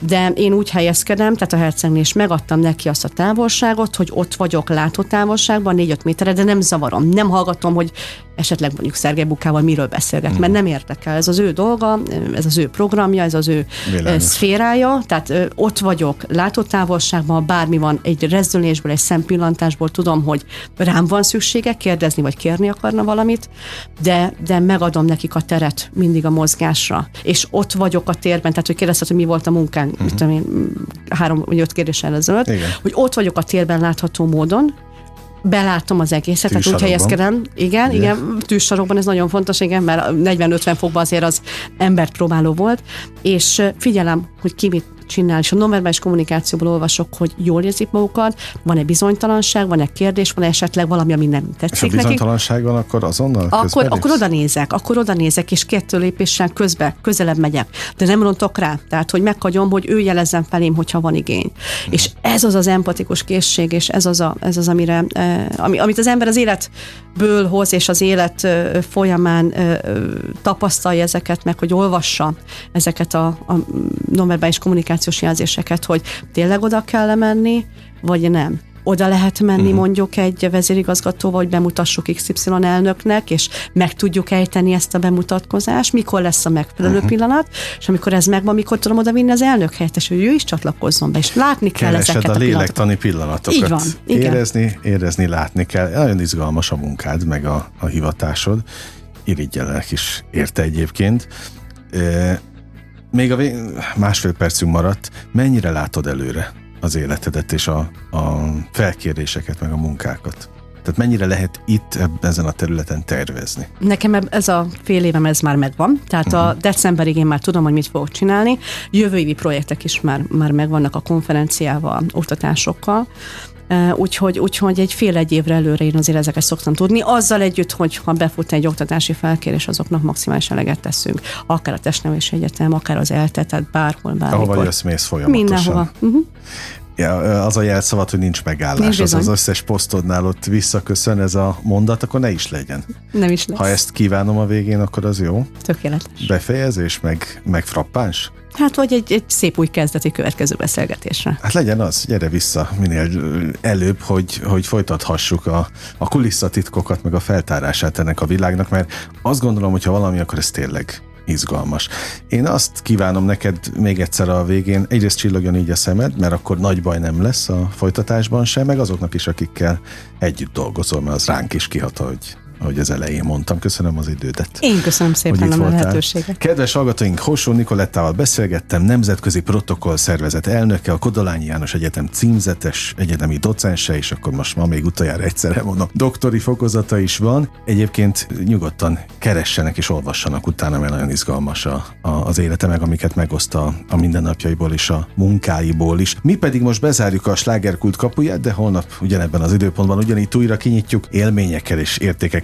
de én úgy helyezkedem, tehát a hercegnél is megadtam neki azt a távolságot, hogy ott vagyok látótávolságban, 4-5 méterre, de nem zavarom, nem hallgatom, hogy esetleg mondjuk Szergej Bukával miről beszélget, uh-huh. mert nem érdekel. Ez az ő dolga, ez az ő programja, ez az ő Világos. szférája, tehát ott vagyok látótávolságban, bármi van, egy rezdülésből, egy szempillantásból tudom, hogy rám van szüksége, kérdezni vagy kérni akarna valamit, de, de megadom nekik a teret mindig a mozgásra. És ott vagyok a térben, tehát hogy kérdezted, hogy mi volt a munkánk, uh-huh. mit tudom én, három vagy öt kérdéssel ezelőtt, hogy ott vagyok a térben látható módon, belátom az egészet, tehát úgy helyezkedem. Igen, igen, igen, tűzsarokban ez nagyon fontos, igen, mert 40-50 fokban azért az embert próbáló volt, és figyelem, hogy ki mit csinál, és a nonverbális kommunikációból olvasok, hogy jól érzik magukat, van-e bizonytalanság, van-e kérdés, van-e esetleg valami, ami nem tetszik és a bizonytalanság van, akkor azonnal akkor, akkor oda nézek, akkor oda nézek, és kettő lépéssel közbe, közelebb megyek. De nem rontok rá, tehát hogy meghagyom, hogy ő jelezzen felém, hogyha van igény. Hmm. És ez az az empatikus készség, és ez az, a, ez az amire, eh, ami, amit az ember az életből hoz, és az élet eh, folyamán eh, tapasztalja ezeket, meg hogy olvassa ezeket a, a nonverbális kommunikációt, kommunikációs jelzéseket, hogy tényleg oda kell menni, vagy nem oda lehet menni uh-huh. mondjuk egy vezérigazgatóval, hogy bemutassuk XY elnöknek, és meg tudjuk ejteni ezt a bemutatkozást, mikor lesz a megfelelő uh-huh. pillanat, és amikor ez megvan, mikor tudom oda vinni az elnök helyettes, hogy ő is csatlakozzon be, és látni kell Keresed ezeket a, a lélektani pillanatokat. Így van, igen. Érezni, érezni, látni kell. Nagyon izgalmas a munkád, meg a, a hivatásod. Irigyelek is érte egyébként. E- még a vég... másfél percünk maradt. Mennyire látod előre az életedet és a, a felkéréseket, meg a munkákat? Tehát mennyire lehet itt ezen a területen tervezni? Nekem ez a fél évem ez már megvan, tehát uh-huh. a mhm. decemberig én már tudom, hogy mit fogok csinálni. Jövő évi projektek is már, már megvannak a konferenciával, oktatásokkal. Úgyhogy, úgyhogy egy fél egy évre előre én azért ezeket szoktam tudni, azzal együtt, hogy ha befut egy oktatási felkérés, azoknak maximális eleget teszünk. Akár a testnevelési egyetem, akár az ELTE, tehát bárhol, bármikor. Ahova jössz, mész folyamatosan. Mindenhova. Uh-huh. Ja, az a jelszavat, hogy nincs megállás. Nincs az az összes posztodnál ott visszaköszön ez a mondat, akkor ne is legyen. Nem is lesz. Ha ezt kívánom a végén, akkor az jó. Tökéletes. Befejezés, meg, meg frappáns? Hát, vagy egy, egy szép új kezdeti következő beszélgetésre. Hát legyen az, gyere vissza minél előbb, hogy, hogy folytathassuk a, a kulisszatitkokat, meg a feltárását ennek a világnak, mert azt gondolom, hogy ha valami, akkor ez tényleg izgalmas. Én azt kívánom neked még egyszer a végén, egyrészt csillogjon így a szemed, mert akkor nagy baj nem lesz a folytatásban sem, meg azoknak is, akikkel együtt dolgozol, mert az ránk is kihat, hogy ahogy az elején mondtam. Köszönöm az idődet. Én köszönöm szépen a lehetőséget. Kedves hallgatóink, Hosó Nikolettával beszélgettem, Nemzetközi Protokoll Szervezet elnöke, a Kodolányi János Egyetem címzetes egyetemi docense, és akkor most ma még utoljára egyszerre mondom, doktori fokozata is van. Egyébként nyugodtan keressenek és olvassanak utána, mert nagyon izgalmas a, a, az élete, meg amiket megoszta a mindennapjaiból és a munkáiból is. Mi pedig most bezárjuk a slágerkult kapuját, de holnap ugyanebben az időpontban ugyanígy újra kinyitjuk élményekkel és értékekkel